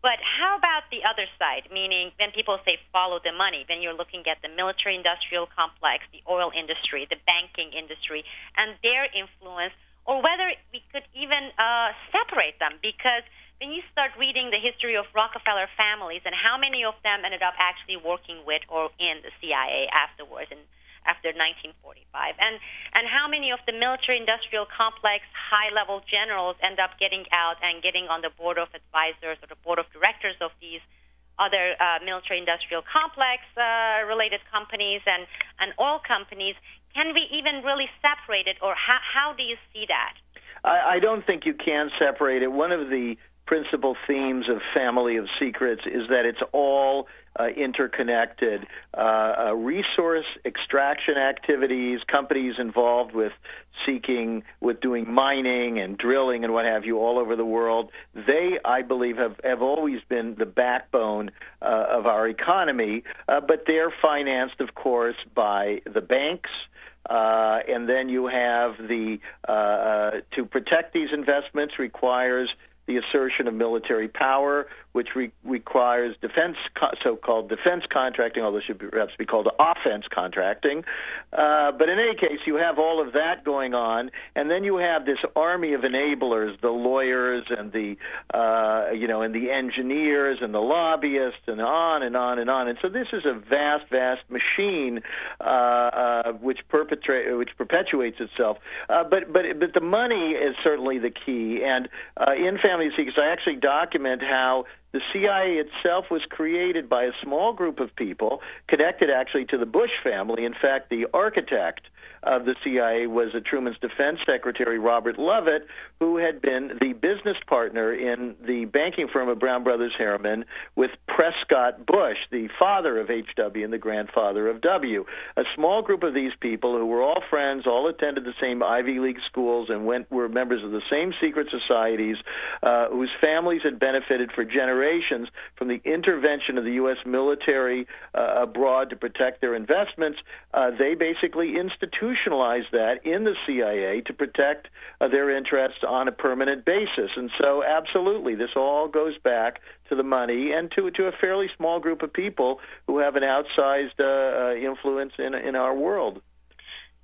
S3: But how about the other side? Meaning, when people say follow the money, then you're looking at the military industrial complex, the oil industry, the banking industry, and their influence, or whether we could even uh, separate them because when you start reading the history of Rockefeller families and how many of them ended up actually working with or in the CIA afterwards and after 1945 and and how many of the military industrial complex high level generals end up getting out and getting on the board of advisors or the board of directors of these other uh, military industrial complex uh, related companies and and oil companies. Can we even really separate it or how how do you see that?
S4: I, I don't think you can separate it. One of the principal themes of Family of Secrets is that it's all uh, interconnected. Uh, uh, resource extraction activities, companies involved with seeking, with doing mining and drilling and what have you all over the world, they, I believe, have, have always been the backbone uh, of our economy. Uh, but they're financed, of course, by the banks. Uh, and then you have the uh, uh, to protect these investments requires the assertion of military power, which re- requires defense, co- so-called defense contracting, although should be, perhaps be called offense contracting. Uh, but in any case, you have all of that going on, and then you have this army of enablers, the lawyers and the, uh, you know, and the engineers and the lobbyists, and on and on and on. And so this is a vast, vast machine uh, uh, which perpetrate, which perpetuates itself. Uh, but but but the money is certainly the key, and uh, in family Secrets, I actually document how the CIA itself was created by a small group of people connected actually to the Bush family. In fact, the architect of the CIA was a Truman's defense secretary, Robert Lovett, who had been the business partner in the banking firm of Brown Brothers Harriman with Prescott Bush, the father of H.W. and the grandfather of W. A small group of these people who were all friends, all attended the same Ivy League schools, and went were members of the same secret societies, uh, whose families had benefited for generations from the intervention of the U.S. military uh, abroad to protect their investments. Uh, they basically institutionalized that in the CIA to protect uh, their interests on a permanent basis. And so, absolutely, this all goes back to the money and to to a fairly small group of people who have an outsized uh, uh influence in in our world.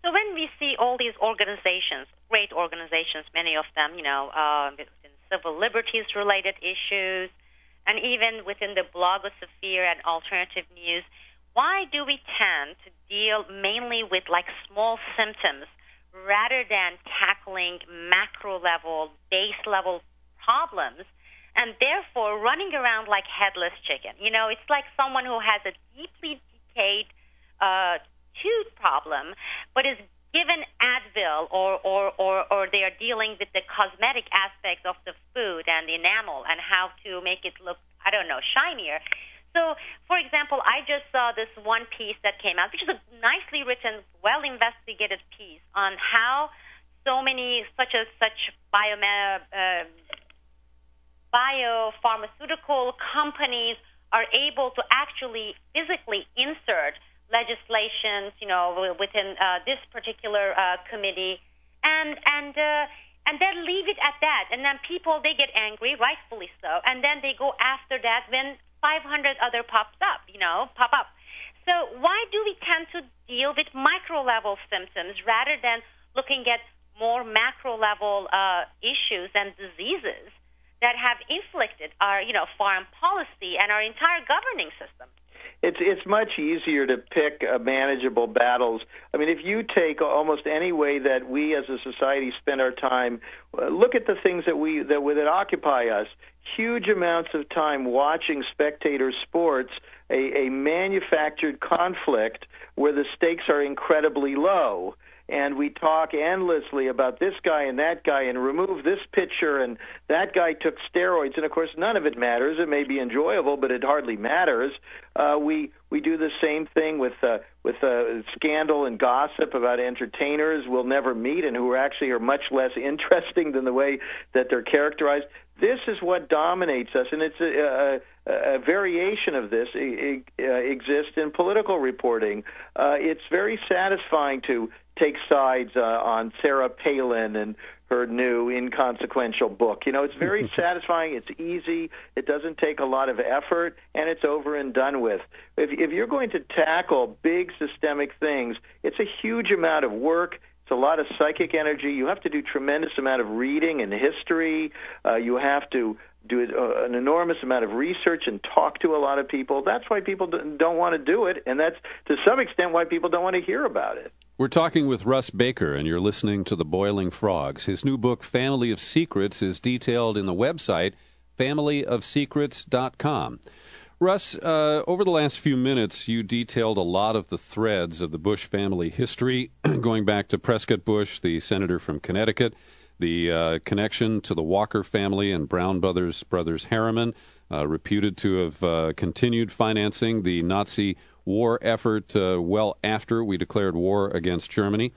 S3: So when we see all these organizations, great organizations, many of them, you know, uh, in civil liberties related issues, and even within the blogosphere and alternative news, why do we tend to deal mainly with like small symptoms rather than tackling macro level, base level problems? And therefore, running around like headless chicken. You know, it's like someone who has a deeply decayed uh, tooth problem, but is given Advil or, or, or, or they are dealing with the cosmetic aspects of the food and the enamel and how to make it look, I don't know, shinier. So, for example, I just saw this one piece that came out, which is a nicely written, well investigated piece on how so many such as such bio, uh, biopharmaceutical companies are able to actually physically insert legislations, you know, within uh, this particular uh, committee, and and uh, and then leave it at that. And then people they get angry, rightfully so, and then they go after that when 500 other pops up, you know, pop up. So why do we tend to deal with micro level symptoms rather than looking at more macro level uh, issues and diseases that have inflicted our, you know, foreign policy and our entire governing system?
S4: It's it's much easier to pick uh, manageable battles. I mean, if you take almost any way that we as a society spend our time, uh, look at the things that we that that occupy us. Huge amounts of time watching spectator sports, a, a manufactured conflict where the stakes are incredibly low and we talk endlessly about this guy and that guy and remove this pitcher and that guy took steroids. And of course none of it matters. It may be enjoyable but it hardly matters. Uh we we do the same thing with uh with uh scandal and gossip about entertainers we'll never meet and who actually are much less [laughs] interesting than the way that they're characterized. This is what dominates us and it's a, a, a variation of this uh, exists in political reporting. Uh it's very satisfying to take sides uh, on Sarah Palin and her new inconsequential book. You know, it's very [laughs] satisfying. It's easy. It doesn't take a lot of effort, and it's over and done with. If, if you're going to tackle big systemic things, it's a huge amount of work. It's a lot of psychic energy. You have to do tremendous amount of reading and history. Uh, you have to do uh, an enormous amount of research and talk to a lot of people. That's why people don't want to do it, and that's to some extent why people don't want to hear about it.
S1: We're talking with Russ Baker, and you're listening to The Boiling Frogs. His new book, Family of Secrets, is detailed in the website familyofsecrets.com. Russ, uh, over the last few minutes, you detailed a lot of the threads of the Bush family history, [clears throat] going back to Prescott Bush, the senator from Connecticut, the uh, connection to the Walker family and Brown Brothers Brothers Harriman, uh, reputed to have uh, continued financing the Nazi war effort uh, well after we declared war against Germany.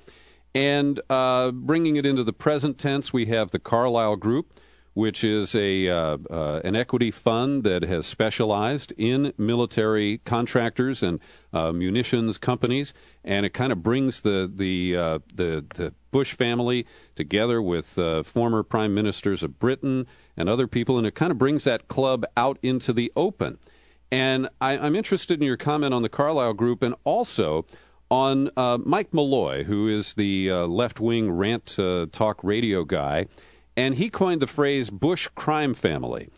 S1: And uh, bringing it into the present tense, we have the Carlyle Group, which is a uh, uh, an equity fund that has specialized in military contractors and uh, munitions companies, and it kind of brings the the uh, the, the Bush family together with uh, former prime ministers of Britain and other people, and it kind of brings that club out into the open. And I, am interested in your comment on the Carlyle Group, and also on uh, Mike Malloy, who is the left wing rant talk radio guy and he coined the phrase Bush crime family.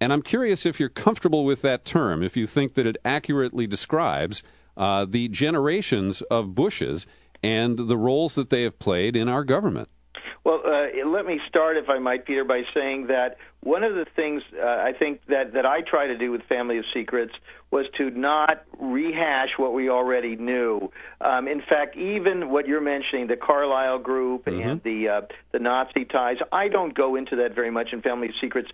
S1: And I'm curious if you're comfortable with that term, if you think that it accurately describes uh, the generations of Bushes and the roles that they have played in our government.
S4: Well, uh, let me start, if I might, Peter, by saying that one of the things uh, I think that, that I try to do with Family of Secrets was to not rehash what we already knew. Um, in fact, even what you're mentioning, the Carlyle Group mm-hmm. and the uh, the Nazi ties, I don't go into that very much in Family of Secrets.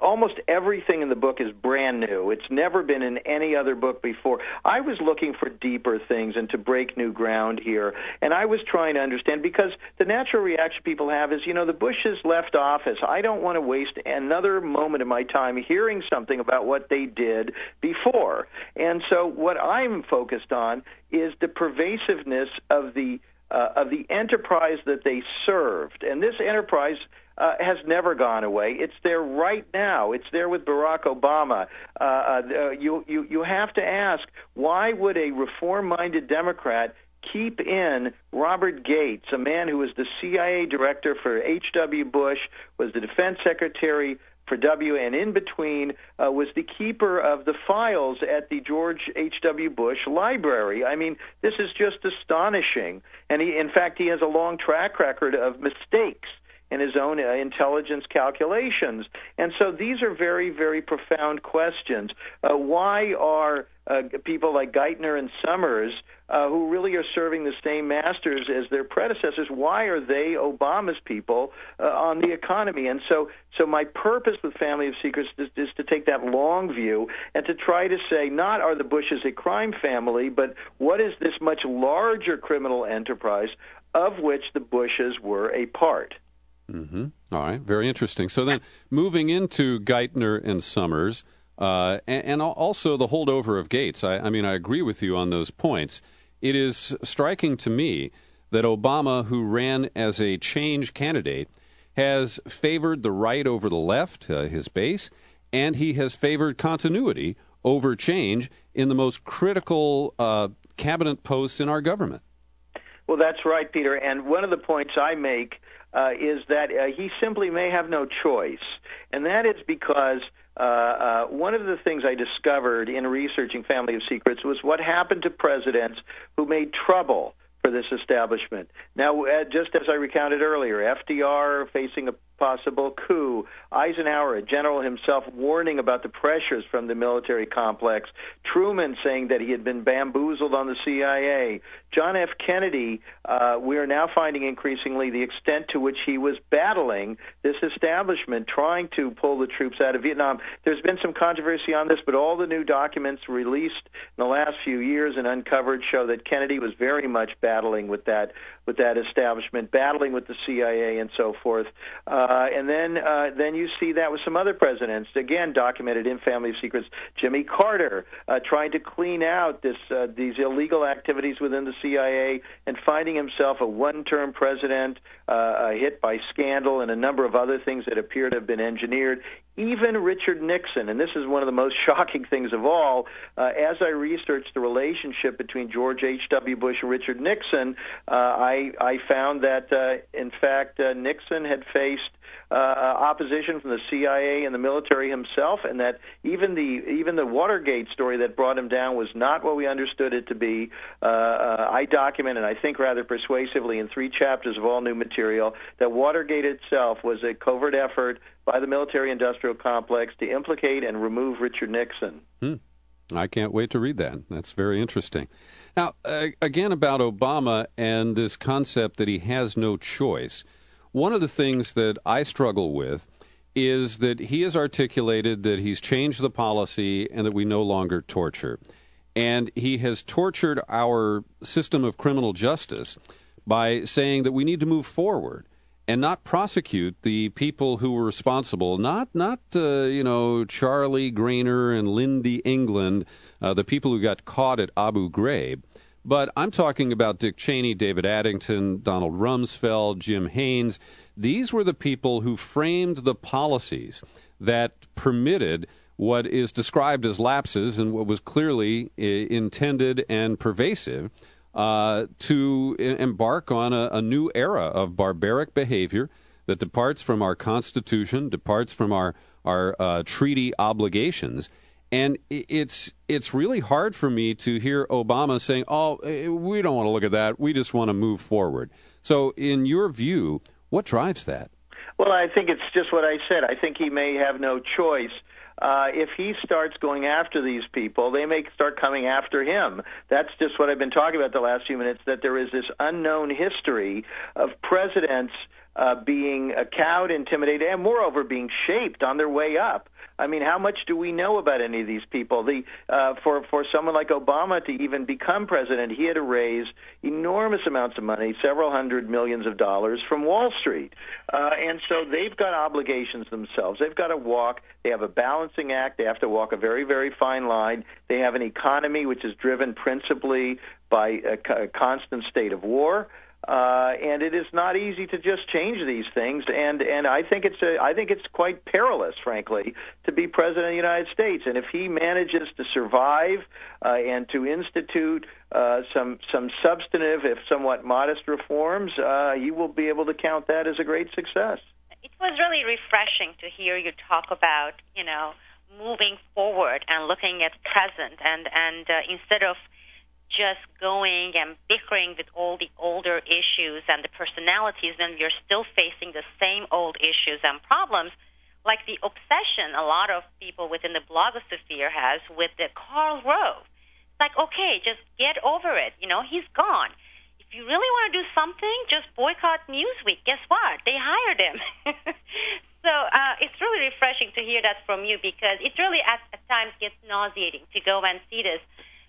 S4: Almost everything in the book is brand new. It's never been in any other book before. I was looking for deeper things and to break new ground here, and I was trying to understand because the natural reaction people have is, you know, the Bushes left office. I don't want to waste another moment of my time hearing something about what they did before. And so what I'm focused on is the pervasiveness of the uh, of the enterprise that they served. And this enterprise uh, has never gone away. It's there right now. It's there with Barack Obama. Uh, uh, you, you, you have to ask why would a reform minded Democrat keep in Robert Gates, a man who was the CIA director for H.W. Bush, was the defense secretary for W, and in between uh, was the keeper of the files at the George H.W. Bush Library. I mean, this is just astonishing. And he, in fact, he has a long track record of mistakes in his own uh, intelligence calculations. And so these are very, very profound questions. Uh, why are uh, people like Geithner and Summers, uh, who really are serving the same masters as their predecessors, why are they Obama's people uh, on the economy? And so, so my purpose with Family of Secrets is, is to take that long view and to try to say, not are the Bushes a crime family, but what is this much larger criminal enterprise of which the Bushes were a part?
S1: Mm-hmm. All right, very interesting. So then, moving into Geithner and Summers, uh, and, and, also the holdover of Gates. I, I, mean, I agree with you on those points. It is striking to me that Obama, who ran as a change candidate, has favored the right over the left, uh, his base, and he has favored continuity over change in the most critical uh, cabinet posts in our government.
S4: Well, that's right, Peter. And one of the points I make uh, is that uh, he simply may have no choice, and that is because. Uh, uh, one of the things I discovered in researching Family of Secrets was what happened to presidents who made trouble for this establishment. Now, uh, just as I recounted earlier, FDR facing a possible coup. Eisenhower, a general himself, warning about the pressures from the military complex. Truman saying that he had been bamboozled on the CIA. John F. Kennedy, uh, we are now finding increasingly the extent to which he was battling this establishment, trying to pull the troops out of Vietnam. There's been some controversy on this, but all the new documents released in the last few years and uncovered show that Kennedy was very much battling with that with that establishment, battling with the CIA and so forth. Uh, and then uh, then you see that with some other presidents, again documented in Family Secrets. Jimmy Carter uh, trying to clean out this uh, these illegal activities within the CIA and finding himself a one-term president uh, uh, hit by scandal and a number of other things that appear to have been engineered. Even Richard Nixon, and this is one of the most [laughs] shocking things of all, uh, as I researched the relationship between George H.W. Bush and Richard Nixon, uh, I, I found that, uh, in fact, uh, Nixon had faced uh, opposition from the CIA and the military himself, and that even the even the Watergate story that brought him down was not what we understood it to be. Uh, I document, and I think rather persuasively, in three chapters of all new material, that Watergate itself was a covert effort by the military-industrial complex to implicate and remove Richard Nixon.
S1: Hmm. I can't wait to read that. That's very interesting. Now, uh, again, about Obama and this concept that he has no choice. one of the things that I struggle with is that he has articulated that he's changed the policy and that we no longer torture. And he has tortured our system of criminal justice by saying that we need to move forward and not prosecute the people who were responsible. Not, not uh, you know, Charlie Graner and Lynndie England, uh, the people who got caught at Abu Ghraib. But I'm talking about Dick Cheney, David Addington, Donald Rumsfeld, Jim Haynes. These were the people who framed the policies that permitted what is described as lapses and what was clearly uh, intended and pervasive uh, to embark on a, a, new era of barbaric behavior that departs from our Constitution, departs from our our uh, treaty obligations, and it's it's really hard for me to hear Obama saying, "Oh, eh, we don't want to look at that. We just want to move forward." So, in your view, what drives that?
S4: Well, I think it's just what I said. I think he may have no choice uh, if he starts going after these people, they may start coming after him. That's just what I've been talking about the last few minutes. That there is this unknown history of presidents uh, being cowed, intimidated, and moreover being shaped on their way up. I mean, how much do we know about any of these people? The uh, for for someone like Obama to even become president, he had to raise enormous amounts of money, several hundred millions of dollars from Wall Street, uh, and so they've got obligations themselves. They've got to walk. They have a balancing act. They have to walk a very very fine line. They have an economy which is driven principally by a, a constant state of war. Uh, and it is not easy to just change these things. And and I think it's a, I think it's quite perilous, frankly, to be president of the United States. And if he manages to survive uh, and to institute uh, some some substantive, if somewhat modest reforms, uh, he will be able to count that as a great success.
S3: It was really refreshing to hear you talk about, you know, moving forward and looking at present, and and uh, instead of just going and bickering with all the older issues and the personalities when we're still facing the same old issues and problems, like the obsession a lot of people within the blogosphere has with the Karl Rove. It's like, okay, just get over it. You know, he's gone. If you really want to do something, just boycott Newsweek. Guess what? They hired him. [laughs] so uh, it's really refreshing to hear that from you because it really at, at times gets nauseating to go and see this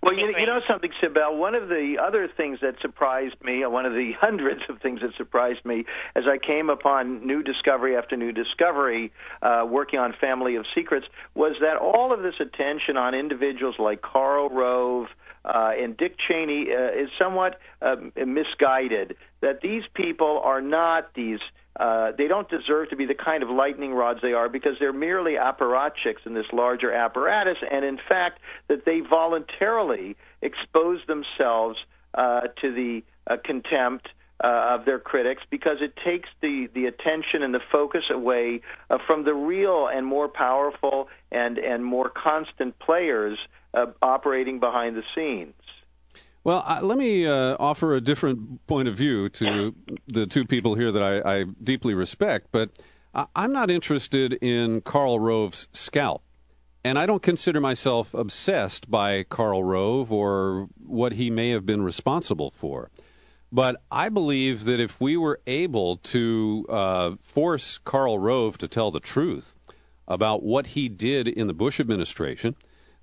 S4: well, you, you know something, Sibel. One of the other things that surprised me, one of the [laughs] hundreds of things that surprised me, as I came upon new discovery after new discovery, uh, working on Family of Secrets, was that all of this attention on individuals like Karl Rove, uh, and Dick Cheney uh, is somewhat uh, misguided. That these people are not these uh, they don't deserve to be the kind of lightning rods they are because they're merely apparatchiks in this larger apparatus, and in fact, that they voluntarily expose themselves uh, to the uh, contempt uh, of their critics because it takes the, the attention and the focus away uh, from the real and more powerful and, and more constant players uh, operating behind the scenes.
S1: Well, uh, let me uh, offer a different point of view to the two people here that I, I deeply respect, but I, I'm not interested in Karl Rove's scalp. And I don't consider myself obsessed by Karl Rove or what he may have been responsible for. But I believe that if we were able to uh, force Karl Rove to tell the truth about what he did in the Bush administration,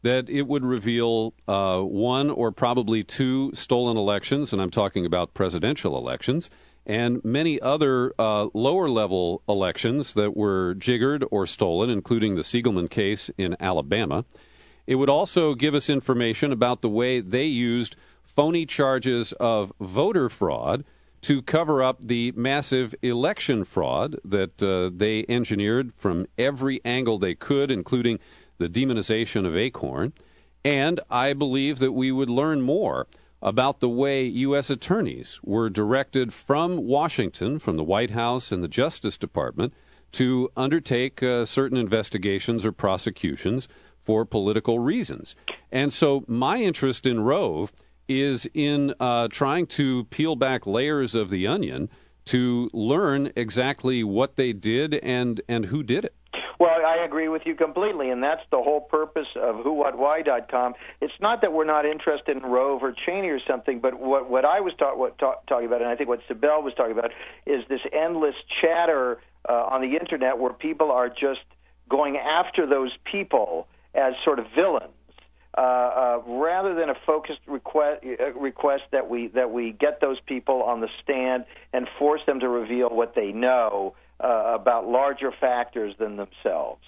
S1: that it would reveal uh, one or probably two stolen elections, and I'm talking about presidential elections, and many other uh, lower level elections that were jiggered or stolen, including the Siegelman case in Alabama. It would also give us information about the way they used phony charges of voter fraud to cover up the massive election fraud that uh, they engineered from every angle they could, including the demonization of Acorn, and I believe that we would learn more about the way U.S. attorneys were directed from Washington, from the White House and the Justice Department, to undertake uh, certain investigations or prosecutions for political reasons. And so my interest in Rove is in uh, trying to peel back layers of the onion to learn exactly what they did and, and who did it.
S4: Well, I agree with you completely, and that's the whole purpose of whowhatwhy.com. It's not that we're not interested in Rove or Cheney or something, but what what I was talk, what, talk, talking about, and I think what Sibel was talking about, is this endless chatter uh, on the internet where people are just going after those people as sort of villains. Uh, uh, rather than a focused request, uh, request that we that we get those people on the stand and force them to reveal what they know uh, about larger factors than themselves.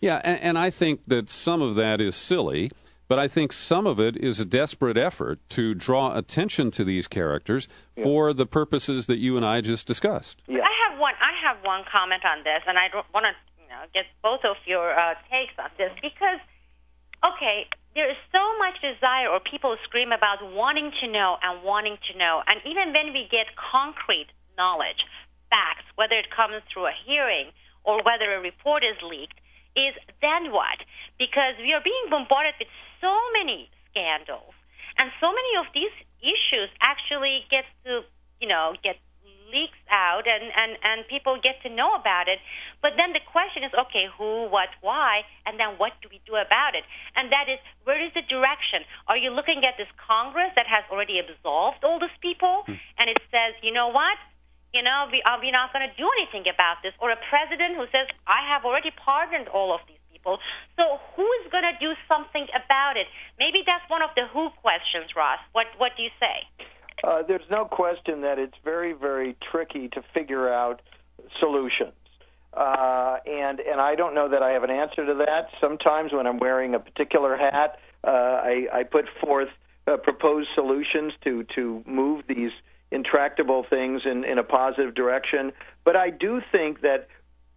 S1: Yeah, and, and, I think that some of that is silly, but I think some of it is a desperate effort to draw attention to these characters yeah. for the purposes that you and I just discussed.
S3: Yeah. I have one. I have one comment on this, and I want to you know get both of your uh, takes on this because, okay, there is so much desire, or people scream about wanting to know and wanting to know, and even when we get concrete knowledge facts, whether it comes through a hearing or whether a report is leaked, is then what? Because we are being bombarded with so many scandals, and so many of these issues actually get to, you know, get leaks out and, and, and people get to know about it. But then the question is, okay, who, what, why, and then what do we do about it? And that is, where is the direction? Are you looking at this Congress that has already absolved all these people, hmm. and it says, you know what? You know, we are we not going to do anything about this? Or a president who says, I have already pardoned all of these people. So who is going to do something about it? Maybe that's one of the who questions, Ross. What what do you say?
S4: Uh, there's no question that it's very very tricky to figure out solutions. Uh, and and I don't know that I have an answer to that. Sometimes when I'm wearing a particular hat, uh, I, I put forth uh, proposed solutions to to move these intractable things in, in a positive direction. But I do think that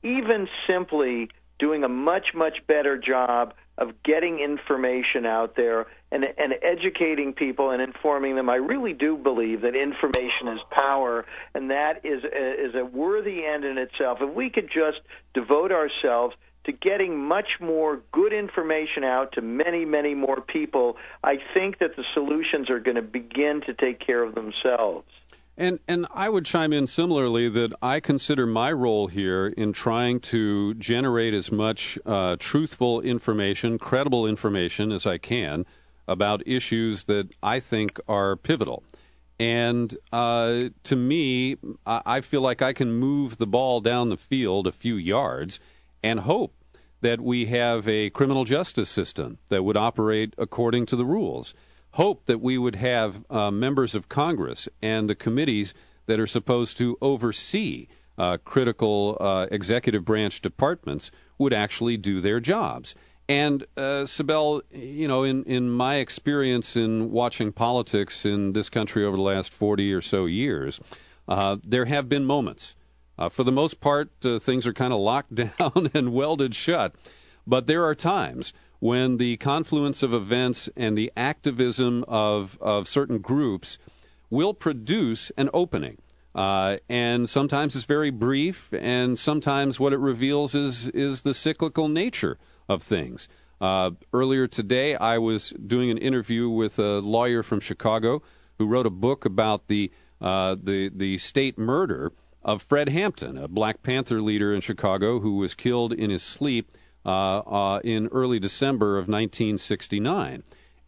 S4: even simply doing a much, much better job of getting information out there and, and educating people and informing them. I really do believe that information is power, and that is a, is a worthy end in itself. If we could just devote ourselves to getting much more good information out to many, many more people, I think that the solutions are going to begin to take care of themselves.
S1: And and I would chime in similarly that I consider my role here in trying to generate as much uh, truthful information, credible information as I can about issues that I think are pivotal. And uh, to me, I feel like I can move the ball down the field a few yards and hope that we have a criminal justice system that would operate according to the rules hope that we would have uh, members of Congress and the committees that are supposed to oversee uh, critical uh, executive branch departments would actually do their jobs. And uh, Sibel, you know, in, in my experience in watching politics in this country over the last 40 or so years, uh, there have been moments. Uh, for the most part, uh, things are kind of locked [laughs] down and welded shut. But there are times when the confluence of events and the activism of, of certain groups will produce an opening. Uh, and sometimes it's very brief, and sometimes what it reveals is, is the cyclical nature of things. Uh, earlier today, I was doing an interview with a lawyer from Chicago who wrote a book about the, uh, the, the state murder of Fred Hampton, a Black Panther leader in Chicago who was killed in his sleep in early December of 1969.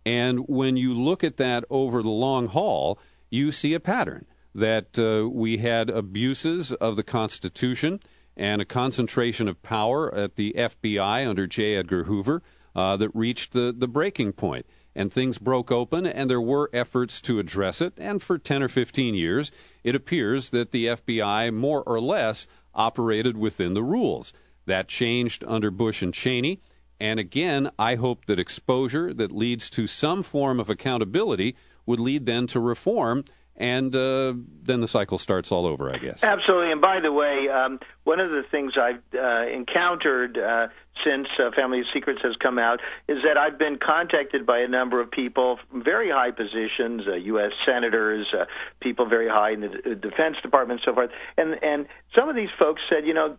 S1: And when you look at that over the long haul, you see a pattern that uh, we had abuses of the Constitution and a concentration of power at the FBI under J. Edgar Hoover uh, that reached the, the breaking point. And things broke open, and there were efforts to address it. And for 10 or 15 years, it appears that the FBI more or less operated within the rules. That changed under Bush and Cheney. And again, I hope that exposure that leads to some form of accountability would lead then to reform and uh, then the cycle starts all over, I guess.
S4: Absolutely. And by the way, um, one of the things I've uh, encountered uh, since uh, Family Secrets has come out is that I've been contacted by a number of people, very high positions, uh, U.S. senators, uh, people very high in the D- Defense Department, and so forth. And and some of these folks said, you know,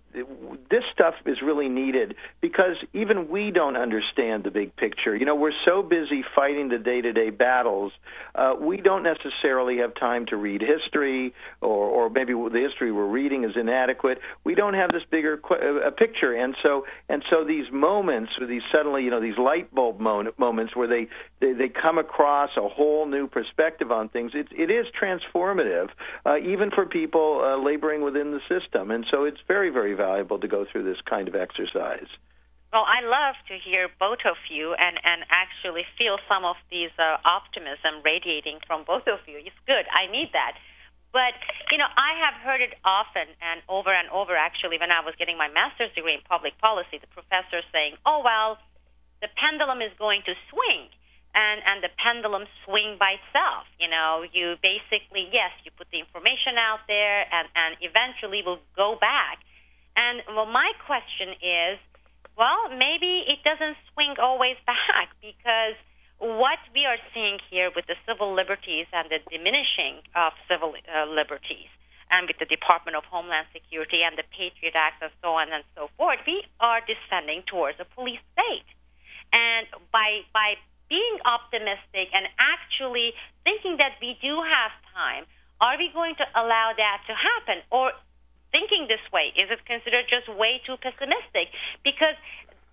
S4: this stuff is really needed because even we don't understand the big picture. You know, we're so busy fighting the day-to-day battles, uh, we don't necessarily have time to read history, or or maybe the history we're reading is inadequate. We don't have this bigger qu- uh, picture, and so and so these moments, or these suddenly, you know, these light bulb moments where they, they they come across a whole new perspective on things. It it is transformative, uh, even for people uh, laboring within the system, and so it's very very valuable to go through this kind of exercise.
S3: Well, I love to hear both of you and, and actually feel some of these uh, optimism radiating from both of you. It's good. I need that. But, you know, I have heard it often and over and over, actually, when I was getting my master's degree in public policy, the professor saying, oh, well, the pendulum is going to swing. And, and the pendulum swing by itself. You know, you basically, yes, you put the information out there and, and eventually will go back. And well, my question is, well, maybe it doesn't swing always back because what we are seeing here with the civil liberties and the diminishing of civil uh, liberties, and with the Department of Homeland Security and the Patriot Act and so on and so forth, we are descending towards a police state. And by by being optimistic and actually thinking that we do have time, are we going to allow that to happen? Or thinking this way, is it considered just way too pessimistic? Because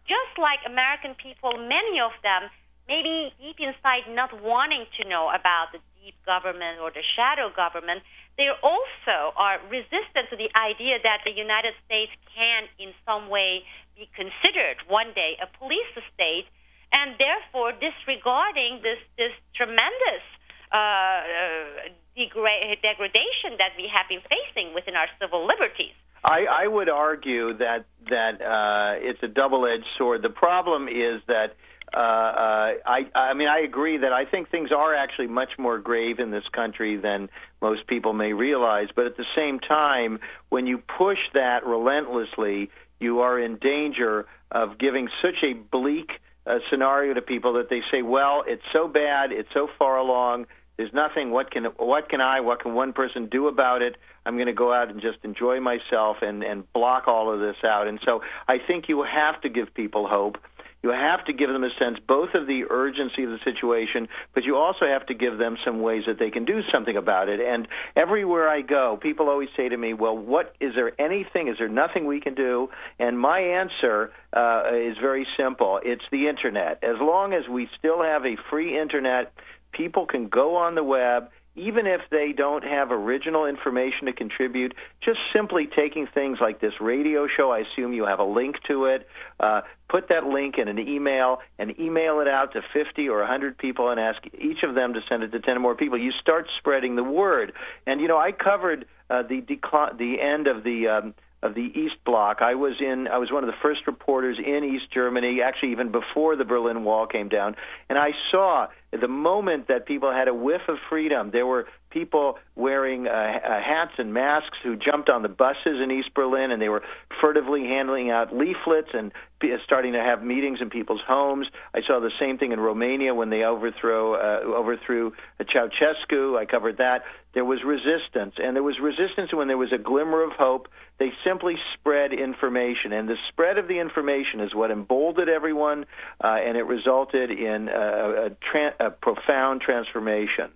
S3: just like American people, many of them maybe deep inside not wanting to know about the deep government or the shadow government, they also are resistant to the idea that the United States can, in some way, be considered one day a police state, and therefore disregarding this this tremendous uh, uh, degra- degradation that we have been facing within our civil liberties.
S4: I, I would argue that that uh, it's a double-edged sword. The problem is that uh, uh, I, I mean, I agree that I think things are actually much more grave in this country than most people may realize. But at the same time, when you push that relentlessly, you are in danger of giving such a bleak uh, scenario to people that they say, "Well, it's so bad, it's so far along." There's nothing. What can what can I? What can one person do about it? I'm going to go out and just enjoy myself and and block all of this out. And so I think you have to give people hope. You have to give them a sense both of the urgency of the situation, but you also have to give them some ways that they can do something about it. And everywhere I go, people always say to me, "Well, what is there anything? Is there nothing we can do?" And my answer uh, is very simple: it's the internet. As long as we still have a free internet, people can go on the web even if they don't have original information to contribute, just simply taking things like this radio show, I assume you have a link to it, uh, put that link in an email and email it out to 50 or 100 people and ask each of them to send it to 10 or more people. You start spreading the word. And, you know, I covered uh, the, decl- the end of the. Um, of the East Bloc. I was in I was one of the first reporters in East Germany, actually even before the Berlin Wall came down, and I saw the moment that people had a whiff of freedom, there were people wearing uh, uh, hats and masks who jumped on the buses in East Berlin, and they were furtively handing out leaflets and p- starting to have meetings in people's homes. I saw the same thing in Romania when they overthrow uh, overthrew Ceausescu. I covered that. There was resistance, and there was resistance when there was a glimmer of hope. They simply spread information, and the spread of the information is what emboldened everyone, uh, and it resulted in a, a, tra- a profound transformation.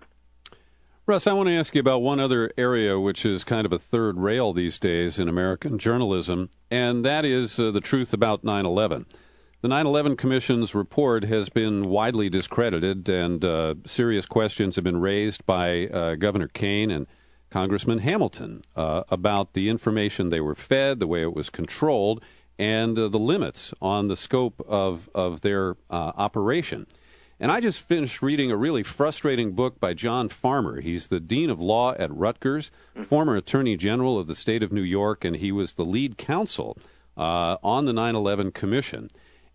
S1: Russ, I want to ask you about one other area which is kind of a third rail these days in American journalism, and that is uh, the truth about 9 11. The 9 11 Commission's report has been widely discredited, and uh, serious questions have been raised by uh, Governor Kean and Congressman Hamilton uh, about the information they were fed, the way it was controlled, and uh, the limits on the scope of, of their uh, operation. And I just finished reading a really frustrating book by John Farmer. He's the Dean of Law at Rutgers, mm-hmm. former Attorney General of the state of New York, and he was the lead counsel uh, on the 9 11 Commission.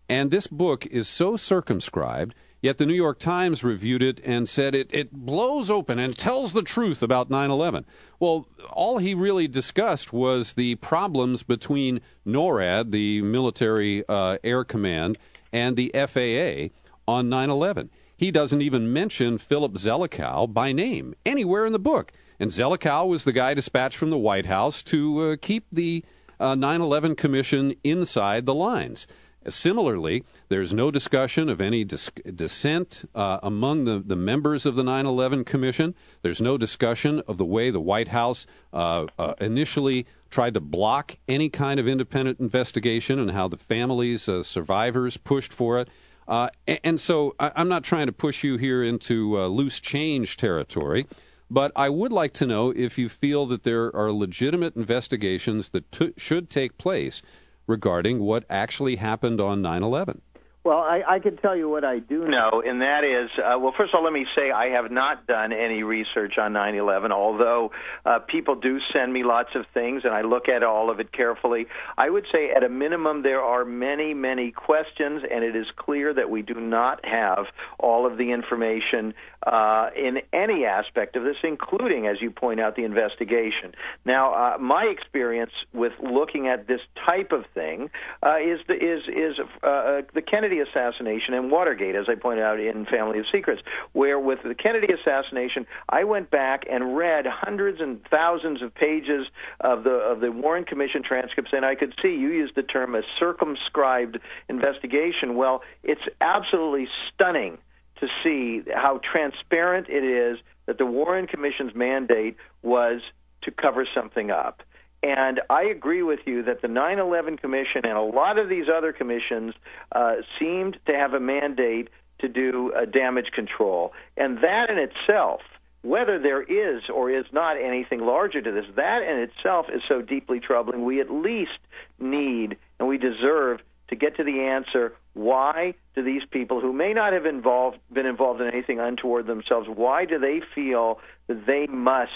S1: And this book is so circumscribed, Yet the New York Times reviewed it and said it, it blows open and tells the truth about 9 11. Well, all he really discussed was the problems between NORAD, the military uh, air command, and the FAA on 9 11. He doesn't even mention Philip Zelikow by name anywhere in the book. And Zelikow was the guy dispatched from the White House to uh, keep the uh, 9 11 Commission inside the lines. Similarly, there's no discussion of any dis- dissent uh, among the, the members of the 9 11 Commission. There's no discussion of the way the White House uh, uh, initially tried to block any kind of independent investigation and how the families, uh, survivors, pushed for it. Uh, and, so I, am not trying to push you here into uh, loose change territory, but I would like to know if you feel that there are legitimate investigations that t- should take place regarding what actually happened on 9 11.
S4: Well, I, I can tell you what I do know, and that is, uh, well, first of all, let me say I have not done any research on 9/11. Although uh, people do send me lots of things, and I look at all of it carefully. I would say, at a minimum, there are many, many questions, and it is clear that we do not have all of the information uh, in any aspect of this, including, as you point out, the investigation. Now, uh, my experience with looking at this type of thing uh, is the, is is uh, uh, the Kennedy assassination and Watergate, as I pointed out in Family of Secrets, where with the Kennedy assassination, I went back and read hundreds and thousands of pages of the of the Warren Commission transcripts, and I could see you used the term a circumscribed investigation. Well, it's absolutely stunning to see how transparent it is that the Warren Commission's mandate was to cover something up. And I agree with you that the 9 11 Commission and a lot of these other commissions uh, seemed to have a mandate to do uh, damage control. And that in itself, whether there is or is not anything larger to this, that in itself is so deeply troubling. We at least need and we deserve to get to the answer why do these people who may not have involved been involved in anything untoward themselves why do they feel that they must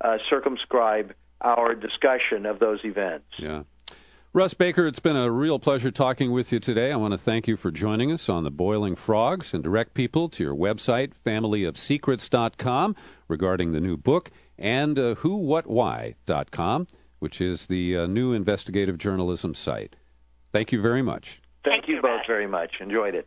S4: uh, circumscribe our discussion of those events.
S1: Yeah. Russ Baker, it's been a real pleasure talking with you today. I want to thank you for joining us on the Boiling Frogs and direct people to your website, familyofsecrets.com, regarding the new book, and uh, whowhatwhy.com, which is the uh, new investigative journalism site. Thank you very much.
S4: Thank, thank you, you both very much. Enjoyed it.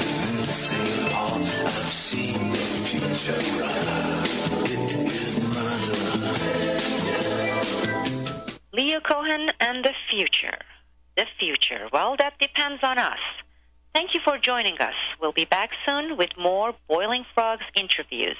S3: Leonard Cohen and the future. The future. Well, that depends on us. Thank you for joining us. We'll be back soon with more Boiling Frogs interviews.